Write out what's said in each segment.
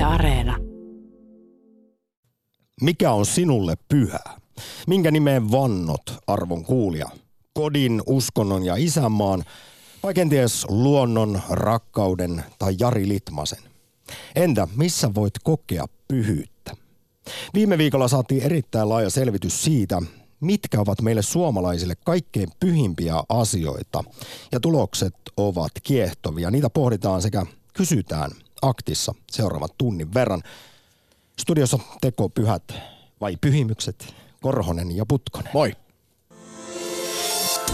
Yle Areena. Mikä on sinulle pyhää? Minkä nimeen vannot, arvon kuulija? Kodin, uskonnon ja isänmaan, vai kenties luonnon, rakkauden tai Jari Litmasen? Entä missä voit kokea pyhyyttä? Viime viikolla saatiin erittäin laaja selvitys siitä, mitkä ovat meille suomalaisille kaikkein pyhimpiä asioita. Ja tulokset ovat kiehtovia. Niitä pohditaan sekä kysytään aktissa seuraavan tunnin verran. Studiossa teko pyhät vai pyhimykset, Korhonen ja Putkonen. Moi.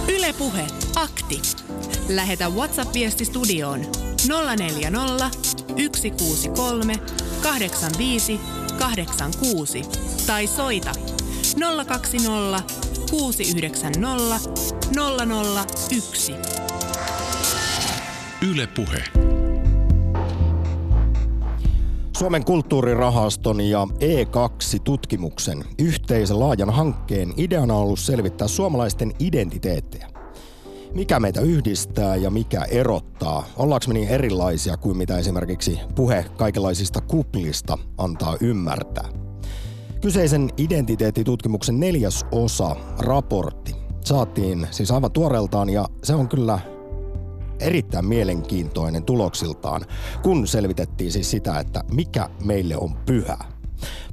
Ylepuhe akti. Lähetä WhatsApp-viesti studioon 040 163 85 86 tai soita 020 690 001. Yle Puhe. Suomen kulttuurirahaston ja E2-tutkimuksen yhteisen laajan hankkeen ideana on ollut selvittää suomalaisten identiteettejä. Mikä meitä yhdistää ja mikä erottaa? Ollaanko me niin erilaisia kuin mitä esimerkiksi puhe kaikenlaisista kuplista antaa ymmärtää? Kyseisen identiteettitutkimuksen neljäs osa, raportti, saatiin siis aivan tuoreeltaan ja se on kyllä erittäin mielenkiintoinen tuloksiltaan, kun selvitettiin siis sitä, että mikä meille on pyhä.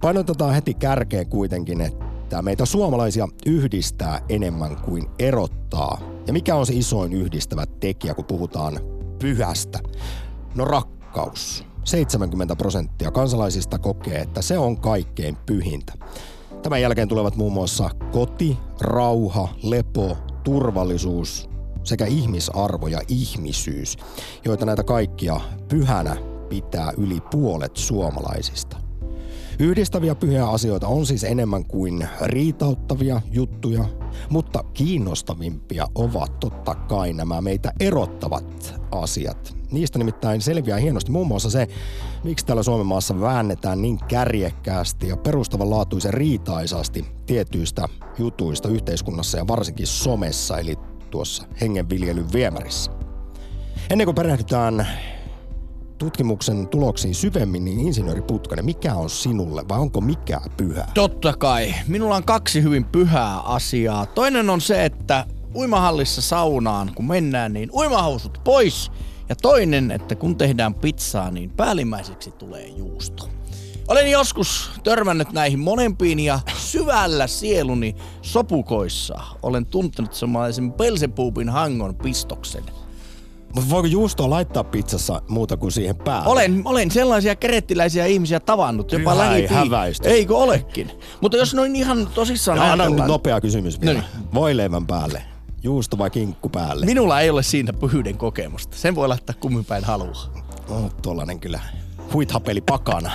Painotetaan heti kärkeen kuitenkin, että meitä suomalaisia yhdistää enemmän kuin erottaa. Ja mikä on se isoin yhdistävä tekijä, kun puhutaan pyhästä? No rakkaus. 70 prosenttia kansalaisista kokee, että se on kaikkein pyhintä. Tämän jälkeen tulevat muun muassa koti, rauha, lepo, turvallisuus sekä ihmisarvo ja ihmisyys, joita näitä kaikkia pyhänä pitää yli puolet suomalaisista. Yhdistäviä pyhiä asioita on siis enemmän kuin riitauttavia juttuja, mutta kiinnostavimpia ovat totta kai nämä meitä erottavat asiat. Niistä nimittäin selviää hienosti muun muassa se, miksi täällä Suomen maassa väännetään niin kärjekkäästi ja perustavanlaatuisen riitaisasti tietyistä jutuista yhteiskunnassa ja varsinkin somessa, eli tuossa hengenviljelyn viemärissä. Ennen kuin perehdytään tutkimuksen tuloksiin syvemmin, niin insinööri Putkanen, mikä on sinulle vai onko mikä pyhä? Totta kai. Minulla on kaksi hyvin pyhää asiaa. Toinen on se, että uimahallissa saunaan, kun mennään, niin uimahousut pois. Ja toinen, että kun tehdään pizzaa, niin päällimmäiseksi tulee juusto. Olen joskus törmännyt näihin molempiin ja syvällä sieluni sopukoissa olen tuntenut semmoisen Belzebubin hangon pistoksen. Mutta voiko juustoa laittaa pizzassa muuta kuin siihen päälle? Olen, olen sellaisia kerettiläisiä ihmisiä tavannut, jopa häväisty. Eikö olekin? Mutta jos noin ihan tosissaan No, anna ajatellaan, nopea kysymys vielä. No niin. Voileivän päälle. Juusto vai kinkku päälle? minulla ei ole siinä pyhyyden kokemusta. Sen voi laittaa kummin päin haluaa. No, tollanen kyllä huithapeli pakana.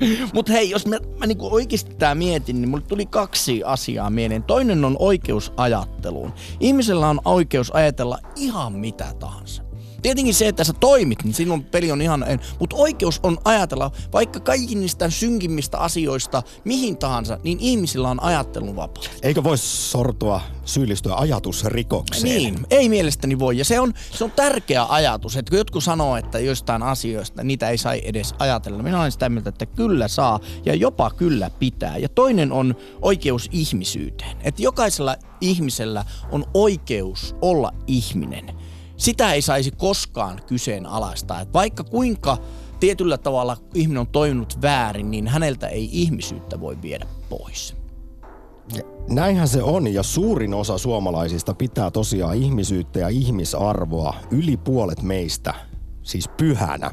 Mutta hei, jos mä, mä niinku oikeasti tää mietin, niin mulle tuli kaksi asiaa mieleen. Toinen on oikeus ajatteluun. Ihmisellä on oikeus ajatella ihan mitä tahansa. Tietenkin se, että sä toimit, niin silloin peli on ihan... Mutta oikeus on ajatella, vaikka kaikki niistä synkimmistä asioista, mihin tahansa, niin ihmisillä on ajattelun vapaus. Eikö voi sortua syyllistyä ajatusrikokseen? Niin, ei mielestäni voi. Ja se on, se on tärkeä ajatus, että kun jotkut sanoo, että jostain asioista niitä ei sai edes ajatella. Minä olen sitä mieltä, että kyllä saa ja jopa kyllä pitää. Ja toinen on oikeus ihmisyyteen. Että jokaisella ihmisellä on oikeus olla ihminen. Sitä ei saisi koskaan kyseenalaistaa. Että vaikka kuinka tietyllä tavalla ihminen on toiminut väärin, niin häneltä ei ihmisyyttä voi viedä pois. Näinhän se on ja suurin osa suomalaisista pitää tosiaan ihmisyyttä ja ihmisarvoa yli puolet meistä, siis pyhänä.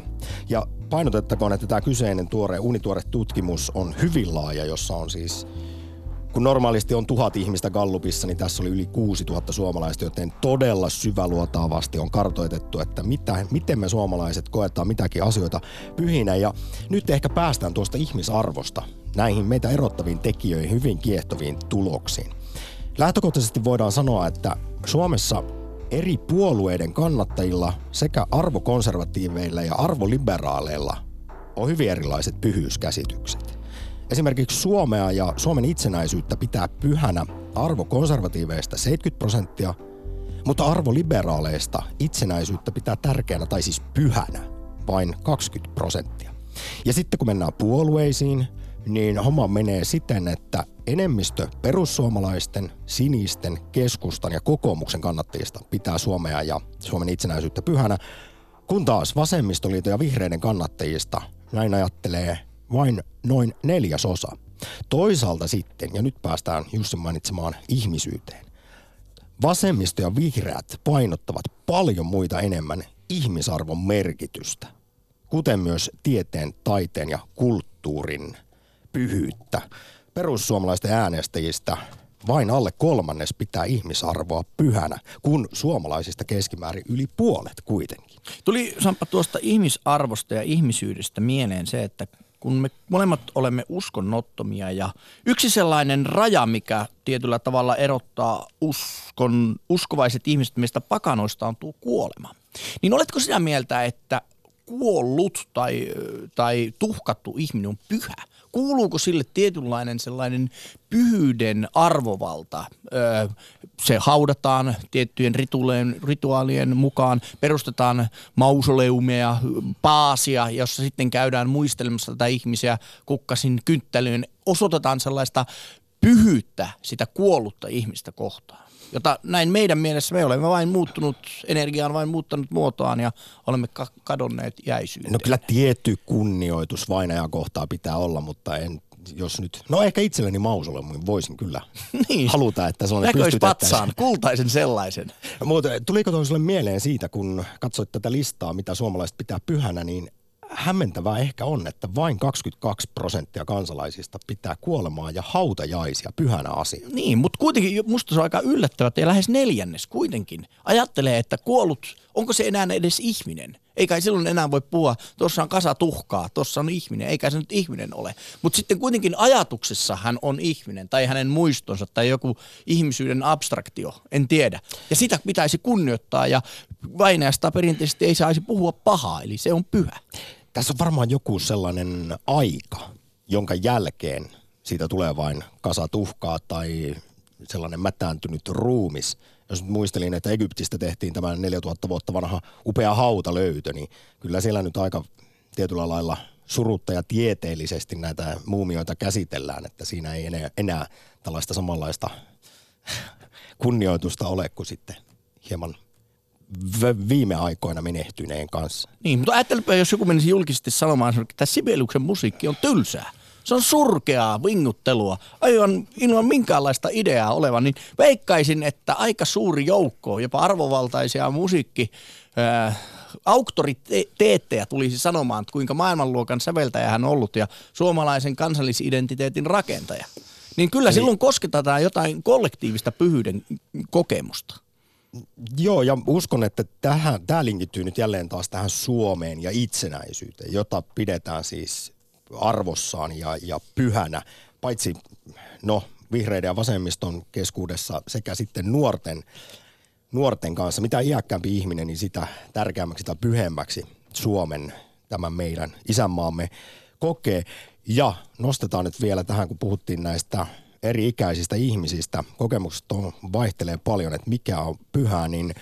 Ja painotettakoon, että tämä kyseinen tuore, unituore tutkimus on hyvin laaja, jossa on siis kun normaalisti on tuhat ihmistä Gallupissa, niin tässä oli yli 6000 suomalaista, joten todella syväluotaavasti on kartoitettu, että mitä, miten me suomalaiset koetaan mitäkin asioita pyhinä. Ja nyt ehkä päästään tuosta ihmisarvosta näihin meitä erottaviin tekijöihin, hyvin kiehtoviin tuloksiin. Lähtökohtaisesti voidaan sanoa, että Suomessa eri puolueiden kannattajilla sekä arvokonservatiiveilla ja arvoliberaaleilla on hyvin erilaiset pyhyyskäsitykset. Esimerkiksi Suomea ja Suomen itsenäisyyttä pitää pyhänä arvokonservatiiveista 70 prosenttia, mutta arvoliberaaleista itsenäisyyttä pitää tärkeänä tai siis pyhänä vain 20 prosenttia. Ja sitten kun mennään puolueisiin, niin homma menee siten, että enemmistö perussuomalaisten, sinisten, keskustan ja kokoomuksen kannattajista pitää Suomea ja Suomen itsenäisyyttä pyhänä, kun taas vasemmistoliiton ja vihreiden kannattajista näin ajattelee vain noin neljäsosa. Toisaalta sitten, ja nyt päästään Jussin mainitsemaan ihmisyyteen. Vasemmisto ja vihreät painottavat paljon muita enemmän ihmisarvon merkitystä, kuten myös tieteen, taiteen ja kulttuurin pyhyyttä. Perussuomalaisten äänestäjistä vain alle kolmannes pitää ihmisarvoa pyhänä, kun suomalaisista keskimäärin yli puolet kuitenkin. Tuli Sampa tuosta ihmisarvosta ja ihmisyydestä mieleen se, että kun me molemmat olemme uskonnottomia ja yksi sellainen raja, mikä tietyllä tavalla erottaa uskon, uskovaiset ihmiset meistä pakanoista on tuo kuolema. Niin oletko sitä mieltä, että kuollut tai, tai tuhkattu ihminen on pyhä? Kuuluuko sille tietynlainen sellainen pyhyyden arvovalta? Öö, se haudataan tiettyjen rituaalien, rituaalien mukaan, perustetaan mausoleumia, paasia, jossa sitten käydään muistelemassa tätä ihmisiä kukkasin kynttelyyn. Osoitetaan sellaista pyhyyttä sitä kuollutta ihmistä kohtaan jota näin meidän mielessä me olemme vain muuttunut, energia on vain muuttanut muotoaan ja olemme ka- kadonneet jäisyyteen. No kyllä tietty kunnioitus vainajaa kohtaa pitää olla, mutta en jos nyt, no ehkä itselleni mausolle voisin kyllä niin. haluta, että se on patsaan, kultaisen sellaisen. Mutta tuliko tuolle mieleen siitä, kun katsoit tätä listaa, mitä suomalaiset pitää pyhänä, niin hämmentävää ehkä on, että vain 22 prosenttia kansalaisista pitää kuolemaa ja hautajaisia pyhänä asiana. Niin, mutta kuitenkin musta se on aika yllättävää, että lähes neljännes kuitenkin ajattelee, että kuollut, onko se enää edes ihminen? Eikä silloin enää voi puhua, tuossa on kasa tuhkaa, tuossa on ihminen, eikä se nyt ihminen ole. Mutta sitten kuitenkin ajatuksessa hän on ihminen, tai hänen muistonsa, tai joku ihmisyyden abstraktio, en tiedä. Ja sitä pitäisi kunnioittaa, ja vainajasta perinteisesti ei saisi puhua pahaa, eli se on pyhä. Tässä on varmaan joku sellainen aika, jonka jälkeen siitä tulee vain kasa tuhkaa tai sellainen mätääntynyt ruumis. Jos nyt muistelin, että Egyptistä tehtiin tämä 4000 vuotta vanha upea hautalöytö, niin kyllä siellä nyt aika tietyllä lailla surutta ja tieteellisesti näitä muumioita käsitellään, että siinä ei enää, enää tällaista samanlaista kunnioitusta ole kuin sitten hieman viime aikoina menehtyneen kanssa. Niin, mutta ajattelepa, jos joku menisi julkisesti sanomaan, että Sibeliuksen musiikki on tylsää. Se on surkeaa vinguttelua, aivan ilman minkäänlaista ideaa olevan, niin veikkaisin, että aika suuri joukko, jopa arvovaltaisia musiikki, ää, auktoriteetteja tulisi sanomaan, että kuinka maailmanluokan säveltäjä hän on ollut ja suomalaisen kansallisidentiteetin rakentaja. Niin kyllä Eli... silloin kosketetaan jotain kollektiivista pyhyyden kokemusta. Joo, ja uskon, että tähän, tämä linkittyy nyt jälleen taas tähän Suomeen ja itsenäisyyteen, jota pidetään siis arvossaan ja, ja pyhänä, paitsi no, vihreiden ja vasemmiston keskuudessa sekä sitten nuorten, nuorten kanssa. Mitä iäkkäämpi ihminen, niin sitä tärkeämmäksi tai pyhemmäksi Suomen, tämän meidän isänmaamme kokee. Ja nostetaan nyt vielä tähän, kun puhuttiin näistä eri ikäisistä ihmisistä. Kokemukset on, vaihtelee paljon, että mikä on pyhää, niin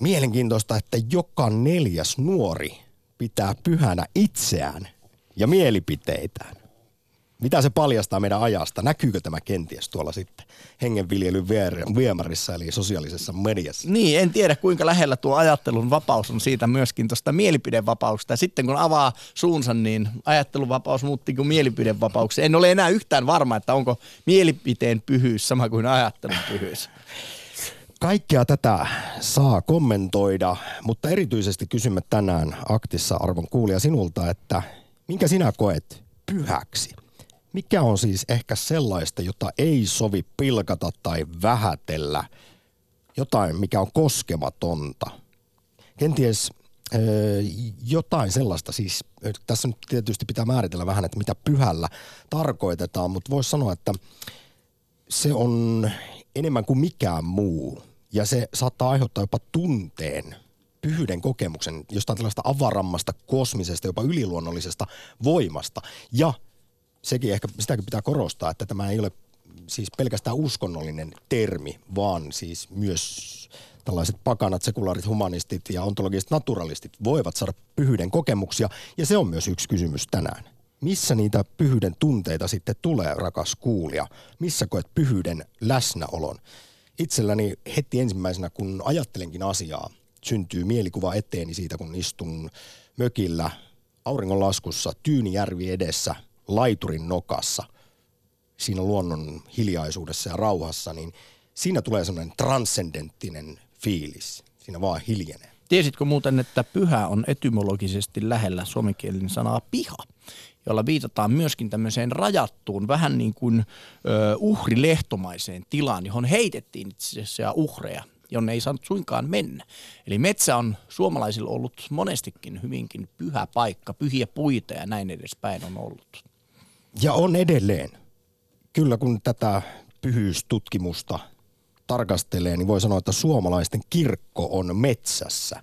mielenkiintoista, että joka neljäs nuori pitää pyhänä itseään ja mielipiteitään. Mitä se paljastaa meidän ajasta? Näkyykö tämä kenties tuolla sitten hengenviljelyn viemärissä eli sosiaalisessa mediassa? Niin, en tiedä kuinka lähellä tuo ajattelun vapaus on siitä myöskin tuosta mielipidevapausta. Ja sitten kun avaa suunsa, niin ajattelun vapaus muutti kuin mielipidevapaus. En ole enää yhtään varma, että onko mielipiteen pyhyys sama kuin ajattelun pyhyys. Kaikkea tätä saa kommentoida, mutta erityisesti kysymme tänään Aktissa arvon kuulija sinulta, että minkä sinä koet pyhäksi? Mikä on siis ehkä sellaista, jota ei sovi pilkata tai vähätellä? Jotain, mikä on koskematonta. Kenties ö, jotain sellaista, siis tässä nyt tietysti pitää määritellä vähän, että mitä pyhällä tarkoitetaan, mutta voisi sanoa, että se on enemmän kuin mikään muu. Ja se saattaa aiheuttaa jopa tunteen, pyhyyden kokemuksen jostain tällaista avarammasta, kosmisesta, jopa yliluonnollisesta voimasta. Ja sekin ehkä, sitäkin pitää korostaa, että tämä ei ole siis pelkästään uskonnollinen termi, vaan siis myös tällaiset pakanat, sekulaarit, humanistit ja ontologiset naturalistit voivat saada pyhyyden kokemuksia. Ja se on myös yksi kysymys tänään. Missä niitä pyhyyden tunteita sitten tulee, rakas kuulija? Missä koet pyhyyden läsnäolon? Itselläni heti ensimmäisenä, kun ajattelenkin asiaa, syntyy mielikuva eteeni siitä, kun istun mökillä auringonlaskussa Tyynijärvi edessä, laiturin nokassa, siinä luonnon hiljaisuudessa ja rauhassa, niin siinä tulee semmoinen transcendenttinen fiilis. Siinä vaan hiljenee. Tiesitkö muuten, että pyhä on etymologisesti lähellä suomenkielinen sanaa piha, jolla viitataan myöskin tämmöiseen rajattuun, vähän niin kuin ö, uhrilehtomaiseen tilaan, johon heitettiin itse asiassa uhreja, jonne ei saanut suinkaan mennä. Eli metsä on suomalaisilla ollut monestikin hyvinkin pyhä paikka, pyhiä puita ja näin edespäin on ollut. Ja on edelleen. Kyllä kun tätä pyhyystutkimusta tarkastelee, niin voi sanoa, että suomalaisten kirkko on metsässä.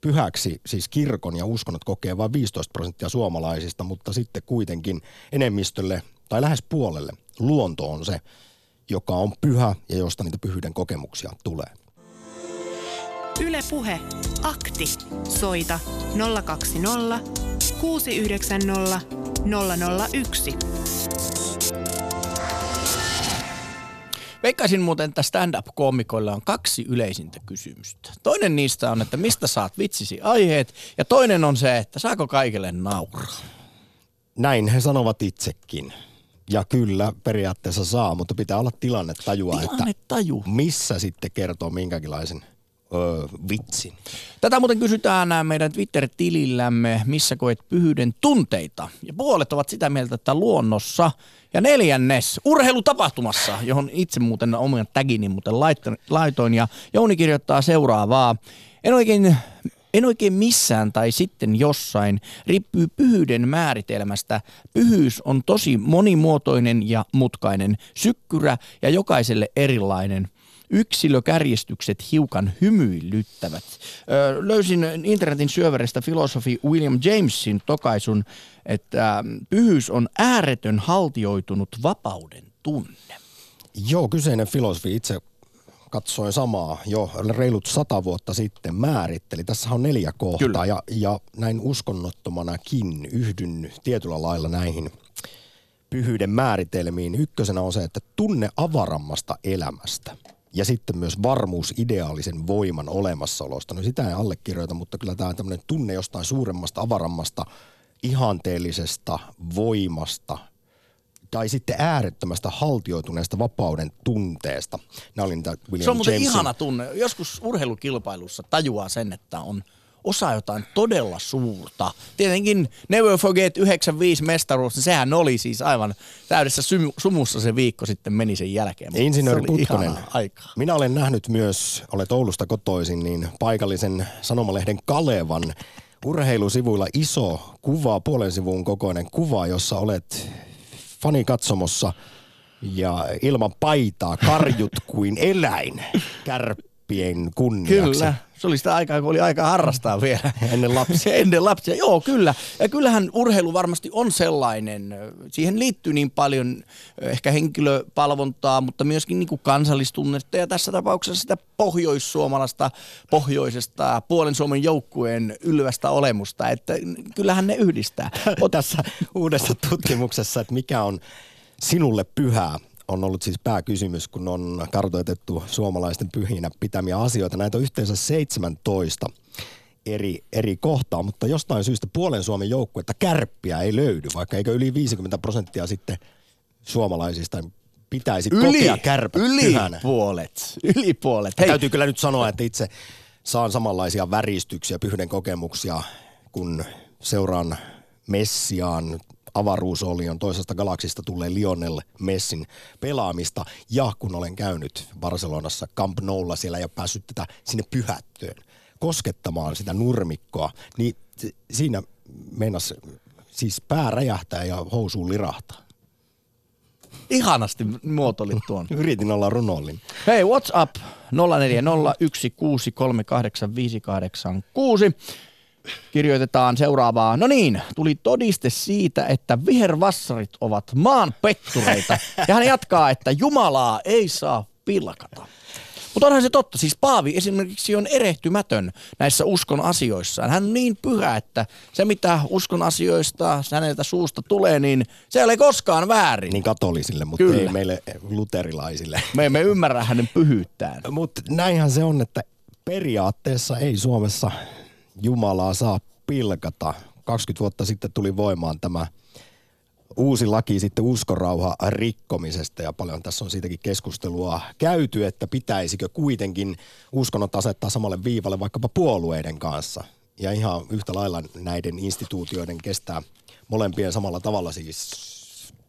Pyhäksi siis kirkon ja uskonnot kokee vain 15 prosenttia suomalaisista, mutta sitten kuitenkin enemmistölle tai lähes puolelle luonto on se, joka on pyhä ja josta niitä pyhyyden kokemuksia tulee. Yle Puhe. Akti. Soita 020 690 001. Veikkaisin muuten, että stand-up-koomikoilla on kaksi yleisintä kysymystä. Toinen niistä on, että mistä saat vitsisi aiheet, ja toinen on se, että saako kaikille nauraa. Näin he sanovat itsekin. Ja kyllä, periaatteessa saa, mutta pitää olla tilanne tajua, Tilanne taju. että missä sitten kertoo minkäkinlaisen öö, vitsin. Tätä muuten kysytään meidän Twitter-tilillämme, missä koet pyhyyden tunteita. Ja puolet ovat sitä mieltä, että luonnossa. Ja neljännes urheilutapahtumassa, johon itse muuten oman tagini muuten laitoin. Ja Jouni kirjoittaa seuraavaa. En oikein en oikein missään tai sitten jossain riippuu pyhyyden määritelmästä. Pyhyys on tosi monimuotoinen ja mutkainen, sykkyrä ja jokaiselle erilainen yksilökärjestykset hiukan hymyilyttävät. Öö, löysin internetin syöverestä filosofi William Jamesin tokaisun, että pyhyys on ääretön haltioitunut vapauden tunne. Joo, kyseinen filosofi itse katsoin samaa jo reilut sata vuotta sitten määritteli. Tässä on neljä kohtaa ja, ja näin uskonnottomanakin yhdyn tietyllä lailla näihin pyhyyden määritelmiin. Ykkösenä on se, että tunne avarammasta elämästä ja sitten myös varmuus ideaalisen voiman olemassaolosta. No sitä ei allekirjoita, mutta kyllä tämä tämmöinen tunne jostain suuremmasta, avarammasta, ihanteellisesta voimasta tai sitten äärettömästä haltioituneesta vapauden tunteesta. Nämä oli niitä William Se on muuten Jamesin- ihana tunne. Joskus urheilukilpailussa tajuaa sen, että on osa jotain todella suurta. Tietenkin Never Forget 95 mestaruus, niin sehän oli siis aivan täydessä sumussa se viikko sitten meni sen jälkeen. Mutta Insinööri se Putkonen, aikaa. minä olen nähnyt myös, olet Oulusta kotoisin, niin paikallisen sanomalehden Kalevan urheilusivuilla iso kuva, puolen sivun kokoinen kuva, jossa olet fanikatsomossa ja ilman paitaa karjut kuin eläin kärppien kunniaksi. Kyllä, se oli sitä aikaa, kun oli aikaa harrastaa vielä. Ennen lapsia. Ennen lapsia, joo kyllä. Ja kyllähän urheilu varmasti on sellainen, siihen liittyy niin paljon ehkä henkilöpalvontaa, mutta myöskin niin kuin kansallistunnetta ja tässä tapauksessa sitä pohjoissuomalaista, pohjoisesta puolen Suomen joukkueen ylvästä olemusta, että kyllähän ne yhdistää. on tässä uudessa tutkimuksessa, että mikä on sinulle pyhää, on ollut siis pääkysymys, kun on kartoitettu suomalaisten pyhinä pitämiä asioita. Näitä on yhteensä 17 eri, eri kohtaa, mutta jostain syystä puolen Suomen joukkuetta kärppiä ei löydy, vaikka eikö yli 50 prosenttia sitten suomalaisista pitäisi kokea kärpät yli pyhänä. puolet, yli puolet. Hei. Täytyy kyllä nyt sanoa, että itse saan samanlaisia väristyksiä, pyhden kokemuksia, kun seuraan Messiaan avaruusolion toisesta galaksista tulee Lionel Messin pelaamista. Ja kun olen käynyt Barcelonassa Camp Noulla, siellä ei ole päässyt tätä sinne pyhättöön koskettamaan sitä nurmikkoa, niin si- siinä meinas siis pää räjähtää ja housuun lirahtaa. Ihanasti muotoilit tuon. Yritin olla runollinen. Hei, what's up? 0401638586. Kirjoitetaan seuraavaa. No niin, tuli todiste siitä, että vihervassarit ovat maan pettureita. Ja hän jatkaa, että Jumalaa ei saa pilkata. Mutta onhan se totta, siis Paavi esimerkiksi on erehtymätön näissä uskon asioissaan. Hän on niin pyhä, että se mitä uskon asioista häneltä suusta tulee, niin se ei ole koskaan väärin. Niin katolisille, mutta Kyllä. ei meille luterilaisille. Me emme ymmärrä hänen pyhyyttään. Mutta näinhän se on, että periaatteessa ei Suomessa Jumalaa saa pilkata. 20 vuotta sitten tuli voimaan tämä uusi laki sitten uskonrauha rikkomisesta ja paljon tässä on siitäkin keskustelua käyty, että pitäisikö kuitenkin uskonnot asettaa samalle viivalle vaikkapa puolueiden kanssa. Ja ihan yhtä lailla näiden instituutioiden kestää molempien samalla tavalla siis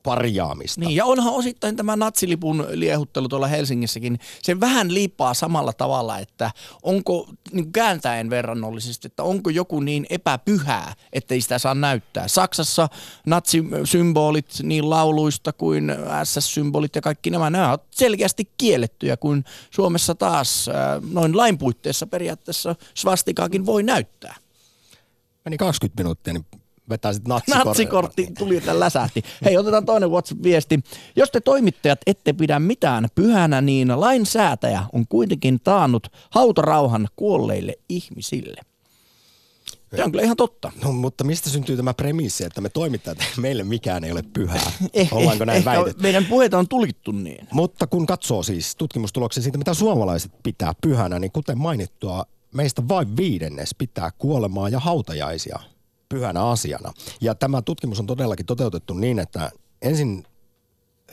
parjaamista. Niin, ja onhan osittain tämä natsilipun liehuttelu tuolla Helsingissäkin, se vähän liippaa samalla tavalla, että onko niin kääntäen verrannollisesti, että onko joku niin epäpyhää, ettei sitä saa näyttää. Saksassa natsi-symbolit niin lauluista kuin SS-symbolit ja kaikki nämä, nämä ovat selkeästi kiellettyjä, kun Suomessa taas äh, noin lain puitteissa periaatteessa svastikaakin voi näyttää. Meni 20 minuuttia, niin vetää sitten natsikortti. Natsikortti tuli ja läsähti. Hei, otetaan toinen WhatsApp-viesti. Jos te toimittajat ette pidä mitään pyhänä, niin lainsäätäjä on kuitenkin taannut hautarauhan kuolleille ihmisille. Se on kyllä ihan totta. No, mutta mistä syntyy tämä premissi, että me toimittajat, meille mikään ei ole pyhää? Eh, Ollaanko näin ehkä väitetty? Meidän puheita on tulkittu niin. Mutta kun katsoo siis tutkimustuloksia siitä, mitä suomalaiset pitää pyhänä, niin kuten mainittua, meistä vain viidennes pitää kuolemaa ja hautajaisia pyhänä asiana. Ja tämä tutkimus on todellakin toteutettu niin, että ensin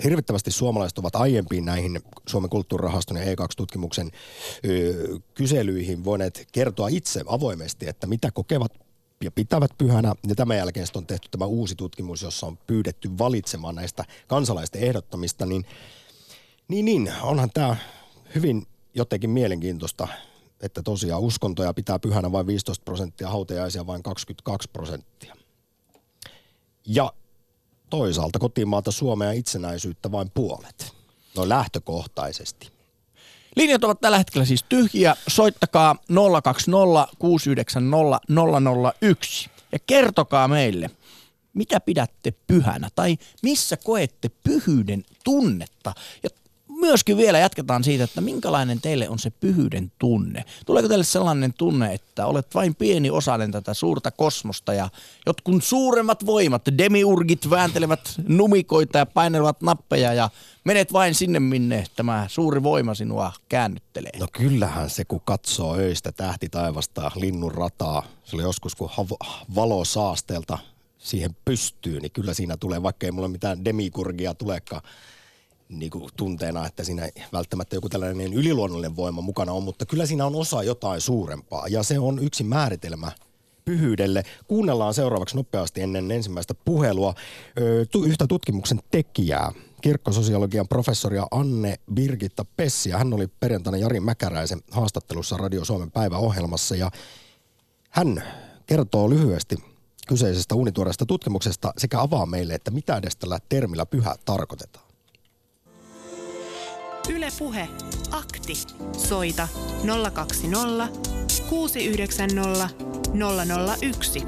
hirvittävästi suomalaiset ovat aiempiin näihin Suomen kulttuurirahaston ja E2-tutkimuksen ö, kyselyihin voineet kertoa itse avoimesti, että mitä kokevat ja pitävät pyhänä. Ja tämän jälkeen on tehty tämä uusi tutkimus, jossa on pyydetty valitsemaan näistä kansalaisten ehdottamista, niin niin, niin. Onhan tämä hyvin jotenkin mielenkiintoista, että tosiaan uskontoja pitää pyhänä vain 15 prosenttia, hautajaisia vain 22 prosenttia. Ja toisaalta kotimaata Suomea itsenäisyyttä vain puolet. No lähtökohtaisesti. Linjat ovat tällä hetkellä siis tyhjiä. Soittakaa 020 690 001 ja kertokaa meille, mitä pidätte pyhänä tai missä koette pyhyyden tunnetta. Ja myöskin vielä jatketaan siitä, että minkälainen teille on se pyhyyden tunne. Tuleeko teille sellainen tunne, että olet vain pieni osainen tätä suurta kosmosta ja jotkut suuremmat voimat, demiurgit vääntelevät numikoita ja painelevat nappeja ja menet vain sinne, minne tämä suuri voima sinua käännyttelee. No kyllähän se, kun katsoo öistä tähti taivasta, linnun rataa, se oli joskus kun havo- valo saasteelta siihen pystyy, niin kyllä siinä tulee, vaikka ei mulla mitään demikurgia tulekaan niin kuin tunteena, että siinä välttämättä joku tällainen yliluonnollinen voima mukana on, mutta kyllä siinä on osa jotain suurempaa ja se on yksi määritelmä pyhyydelle. Kuunnellaan seuraavaksi nopeasti ennen ensimmäistä puhelua yhtä tutkimuksen tekijää, kirkkososiologian professoria Anne Birgitta Pessia. Hän oli perjantaina Jari Mäkäräisen haastattelussa Radio Suomen päiväohjelmassa ja hän kertoo lyhyesti kyseisestä uunituoreesta tutkimuksesta sekä avaa meille, että mitä edes tällä termillä pyhä tarkoitetaan. Yle Puhe. Akti. Soita 020 690 001.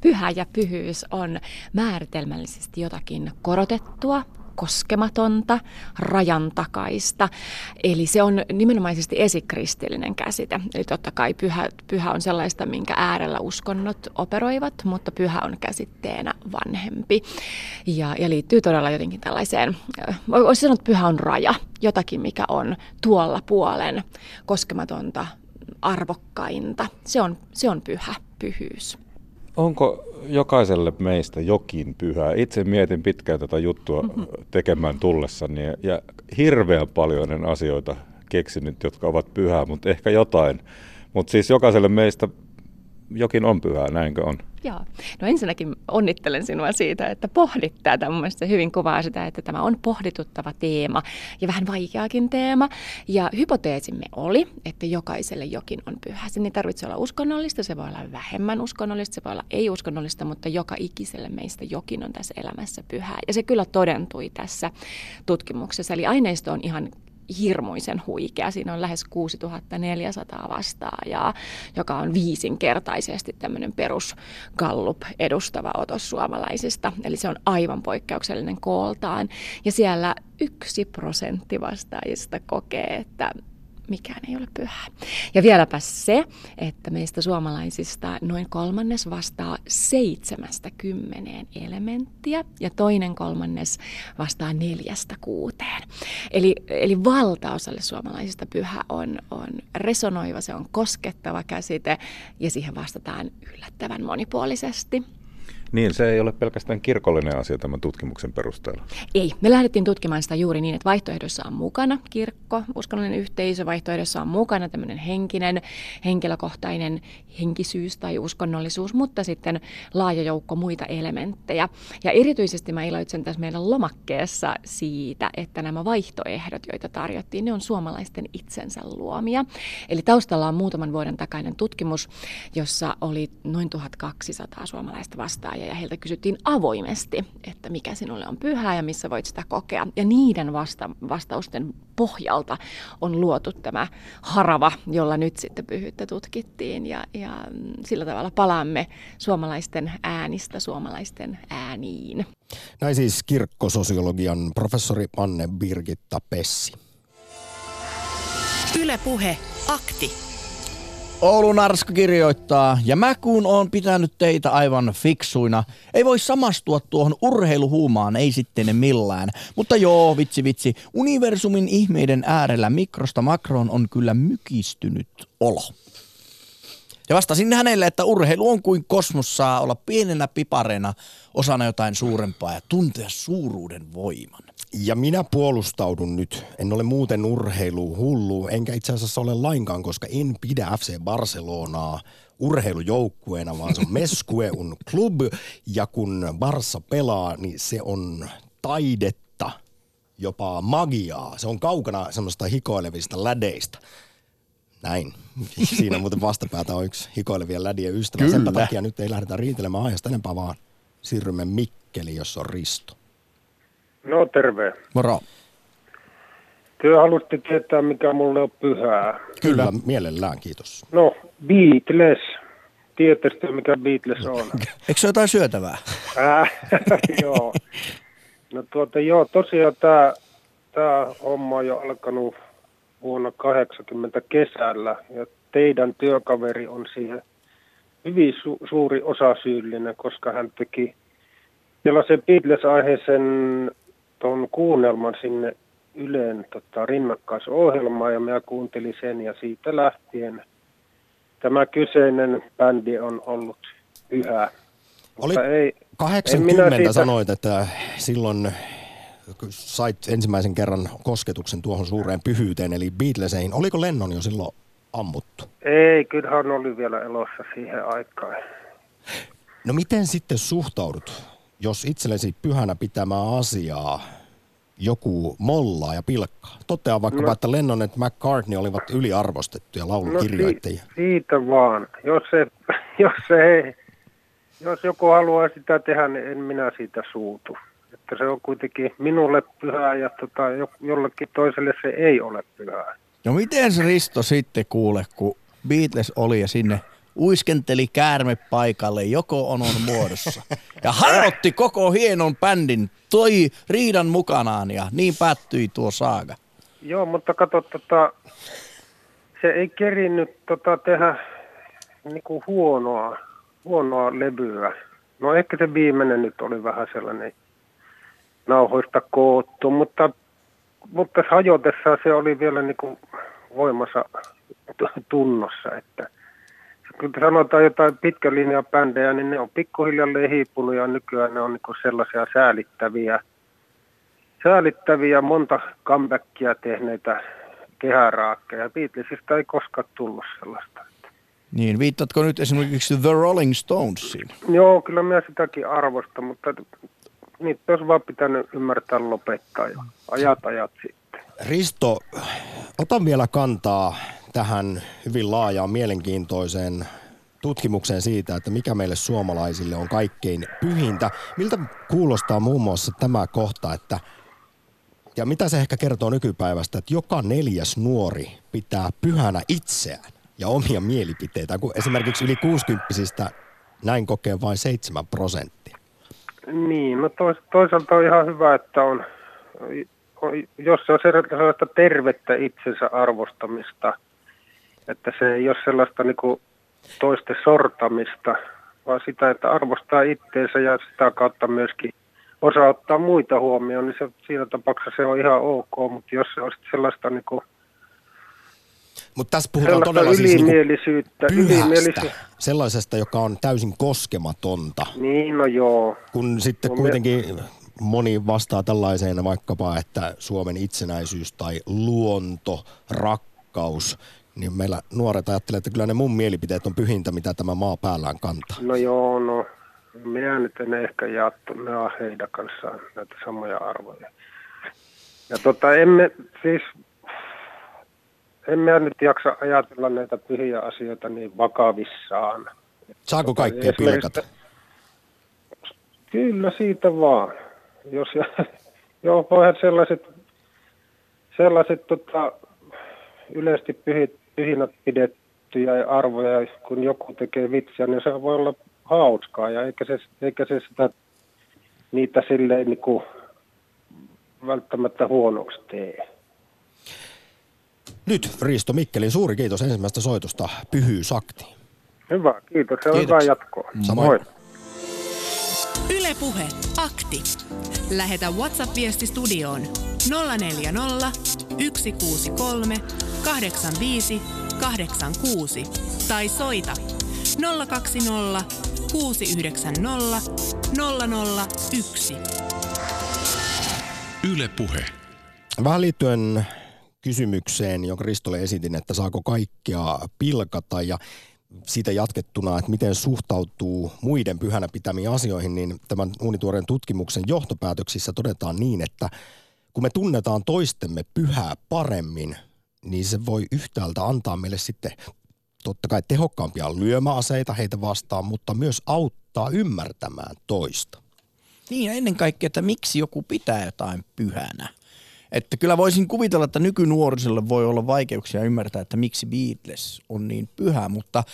Pyhä ja pyhyys on määritelmällisesti jotakin korotettua, koskematonta, rajantakaista. Eli se on nimenomaisesti esikristillinen käsite. Eli totta kai pyhä, pyhä on sellaista, minkä äärellä uskonnot operoivat, mutta pyhä on käsitteenä vanhempi. Ja, ja liittyy todella jotenkin tällaiseen, voisi sanoa, että pyhä on raja, jotakin mikä on tuolla puolen koskematonta, arvokkainta. Se on, se on pyhä, pyhyys. Onko jokaiselle meistä jokin pyhä? Itse mietin pitkään tätä juttua tekemään tullessani ja, ja hirveän paljon asioita keksinyt, jotka ovat pyhää, mutta ehkä jotain. Mutta siis jokaiselle meistä jokin on pyhää, näinkö on? Joo. No ensinnäkin onnittelen sinua siitä, että pohdit tätä. Mun mielestä se hyvin kuvaa sitä, että tämä on pohdituttava teema ja vähän vaikeakin teema. Ja hypoteesimme oli, että jokaiselle jokin on pyhä. Sen ei tarvitse olla uskonnollista, se voi olla vähemmän uskonnollista, se voi olla ei-uskonnollista, mutta joka ikiselle meistä jokin on tässä elämässä pyhää. Ja se kyllä todentui tässä tutkimuksessa. Eli aineisto on ihan hirmuisen huikea. Siinä on lähes 6400 vastaajaa, joka on viisinkertaisesti tämmöinen perus Gallup edustava otos suomalaisista. Eli se on aivan poikkeuksellinen kooltaan. Ja siellä yksi prosentti vastaajista kokee, että mikään ei ole pyhää. Ja vieläpä se, että meistä suomalaisista noin kolmannes vastaa seitsemästä kymmeneen elementtiä ja toinen kolmannes vastaa neljästä kuuteen. Eli, eli valtaosalle suomalaisista pyhä on, on resonoiva, se on koskettava käsite ja siihen vastataan yllättävän monipuolisesti. Niin, se ei ole pelkästään kirkollinen asia tämän tutkimuksen perusteella. Ei. Me lähdettiin tutkimaan sitä juuri niin, että vaihtoehdossa on mukana kirkko, uskonnollinen yhteisö, vaihtoehdossa on mukana tämmöinen henkinen, henkilökohtainen henkisyys tai uskonnollisuus, mutta sitten laaja joukko muita elementtejä. Ja erityisesti mä iloitsen tässä meidän lomakkeessa siitä, että nämä vaihtoehdot, joita tarjottiin, ne on suomalaisten itsensä luomia. Eli taustalla on muutaman vuoden takainen tutkimus, jossa oli noin 1200 suomalaista vastaan ja heiltä kysyttiin avoimesti, että mikä sinulle on pyhää ja missä voit sitä kokea. Ja niiden vasta- vastausten pohjalta on luotu tämä harava, jolla nyt sitten pyhyyttä tutkittiin ja, ja sillä tavalla palaamme suomalaisten äänistä suomalaisten ääniin. Näin siis kirkkososiologian professori Anne Birgitta Pessi. Ylepuhe akti. Oulun Arska kirjoittaa, ja mä kun oon pitänyt teitä aivan fiksuina, ei voi samastua tuohon urheiluhuumaan, ei sitten millään. Mutta joo, vitsi vitsi, universumin ihmeiden äärellä mikrosta makroon on kyllä mykistynyt olo. Ja vastasin hänelle, että urheilu on kuin kosmos saa olla pienenä pipareena osana jotain suurempaa ja tuntea suuruuden voiman. Ja minä puolustaudun nyt. En ole muuten urheilu hullu, enkä itse asiassa ole lainkaan, koska en pidä FC Barcelonaa urheilujoukkueena, vaan se on Mescue un club. Ja kun Barça pelaa, niin se on taidetta, jopa magiaa. Se on kaukana semmoista hikoilevista lädeistä. Näin. Siinä muuten vastapäätä on yksi hikoilevien lädien ystävä. Kyllä. Senpä takia nyt ei lähdetä riitelemään aiheesta enempää, vaan siirrymme Mikkeli, jossa on Risto. No terve. Moro. Työ halusitte tietää, mikä mulle on pyhää. Kyllä, Kyllä mielellään, kiitos. No, Beatles. Tiedätte, mikä Beatles on? Eikö se jotain syötävää? Äh, joo. No tuota, joo, tosiaan tämä tää homma on jo alkanut vuonna 80 kesällä ja teidän työkaveri on siihen hyvin su- suuri osasyyllinen, koska hän teki sellaisen Beatles-aiheisen tuon kuunnelman sinne Yleen tota, rinnakkaisohjelmaan ja minä kuuntelin sen ja siitä lähtien tämä kyseinen bändi on ollut yhä. Oli Mutta ei, en 80 minä siitä- sanoit, että silloin sait ensimmäisen kerran kosketuksen tuohon suureen pyhyyteen, eli Beatleseihin. Oliko Lennon jo silloin ammuttu? Ei, kyllähän oli vielä elossa siihen aikaan. No miten sitten suhtaudut, jos itsellesi pyhänä pitämää asiaa joku mollaa ja pilkkaa? Toteaa vaikkapa, No. että Lennon ja McCartney olivat yliarvostettuja laulukirjoittajia. si- siitä vaan. Jos se, jos se ei, jos joku haluaa sitä tehdä, niin en minä siitä suutu. Että se on kuitenkin minulle pyhää ja tota, jo- jollekin toiselle se ei ole pyhää. No miten se Risto sitten kuule, kun Beatles oli ja sinne uiskenteli käärme paikalle joko onon muodossa. Ja hajotti koko hienon bändin, toi riidan mukanaan ja niin päättyi tuo saaga. Joo, mutta kato, tota, se ei kerinnyt tota, tehdä niinku huonoa, huonoa levyä. No ehkä se viimeinen nyt oli vähän sellainen nauhoista koottu, mutta, mutta hajotessa se oli vielä niinku voimassa t- tunnossa, että kun sanotaan jotain pitkän linjan bändejä, niin ne on pikkuhiljalleen hiipunut ja nykyään ne on niinku sellaisia säälittäviä, säälittäviä monta comebackia tehneitä kehäraakkeja. Beatlesista ei koskaan tullut sellaista. Niin, viittatko nyt esimerkiksi The Rolling Stonesiin? Joo, kyllä minä sitäkin arvostan, mutta niitä olisi vaan pitänyt ymmärtää lopettaa jo ajat ajat sitten. Risto, ota vielä kantaa tähän hyvin laajaan mielenkiintoiseen tutkimukseen siitä, että mikä meille suomalaisille on kaikkein pyhintä. Miltä kuulostaa muun muassa tämä kohta, että Ja mitä se ehkä kertoo nykypäivästä, että joka neljäs nuori pitää pyhänä itseään ja omia mielipiteitä, kun esimerkiksi yli 60 näin kokee vain 7 prosenttia. Niin, no tois, toisaalta on ihan hyvä, että on, on jos se on sellaista tervettä itsensä arvostamista, että se ei ole sellaista niin kuin toisten sortamista, vaan sitä, että arvostaa itteensä ja sitä kautta myöskin osaa ottaa muita huomioon, niin se, siinä tapauksessa se on ihan ok, mutta jos se on sellaista niin kuin mutta tässä puhutaan todella siis niinku ylimielisyyttä, siis pyhästä, ylimielisyyttä. sellaisesta, joka on täysin koskematonta. Niin, no joo. Kun sitten no, kuitenkin me... moni vastaa tällaiseen vaikkapa, että Suomen itsenäisyys tai luonto, rakkaus, niin meillä nuoret ajattelee, että kyllä ne mun mielipiteet on pyhintä, mitä tämä maa päällään kantaa. No joo, no minä nyt en ehkä jaattu, ne on heidän kanssaan näitä samoja arvoja. Ja tota, emme siis en mä nyt jaksa ajatella näitä pyhiä asioita niin vakavissaan. Saako kaikkea pilkata? Kyllä siitä vaan. Jos, joo, voihan sellaiset, sellaiset tota, yleisesti pyhit, pyhinä pidettyjä arvoja, kun joku tekee vitsiä, niin se voi olla hauskaa ja eikä se, eikä se sitä, niitä silleen niin kuin välttämättä huonoksi tee. Nyt Riisto Mikkelin suuri kiitos ensimmäistä soitosta Pyhyysakti. Hyvä, kiitos. Se on hyvä jatkoa. Samoin. Moi. Yle Puhe, akti. Lähetä WhatsApp-viesti studioon 040 163 85 86 tai soita 020 690 001. Yle Puhe. Vähän liittyen kysymykseen, jonka Ristolle esitin, että saako kaikkea pilkata ja siitä jatkettuna, että miten suhtautuu muiden pyhänä pitämiin asioihin, niin tämän uunituoreen tutkimuksen johtopäätöksissä todetaan niin, että kun me tunnetaan toistemme pyhää paremmin, niin se voi yhtäältä antaa meille sitten totta kai tehokkaampia lyömäaseita heitä vastaan, mutta myös auttaa ymmärtämään toista. Niin ja ennen kaikkea, että miksi joku pitää jotain pyhänä. Että kyllä voisin kuvitella, että nykynuorisolle voi olla vaikeuksia ymmärtää, että miksi Beatles on niin pyhä, mutta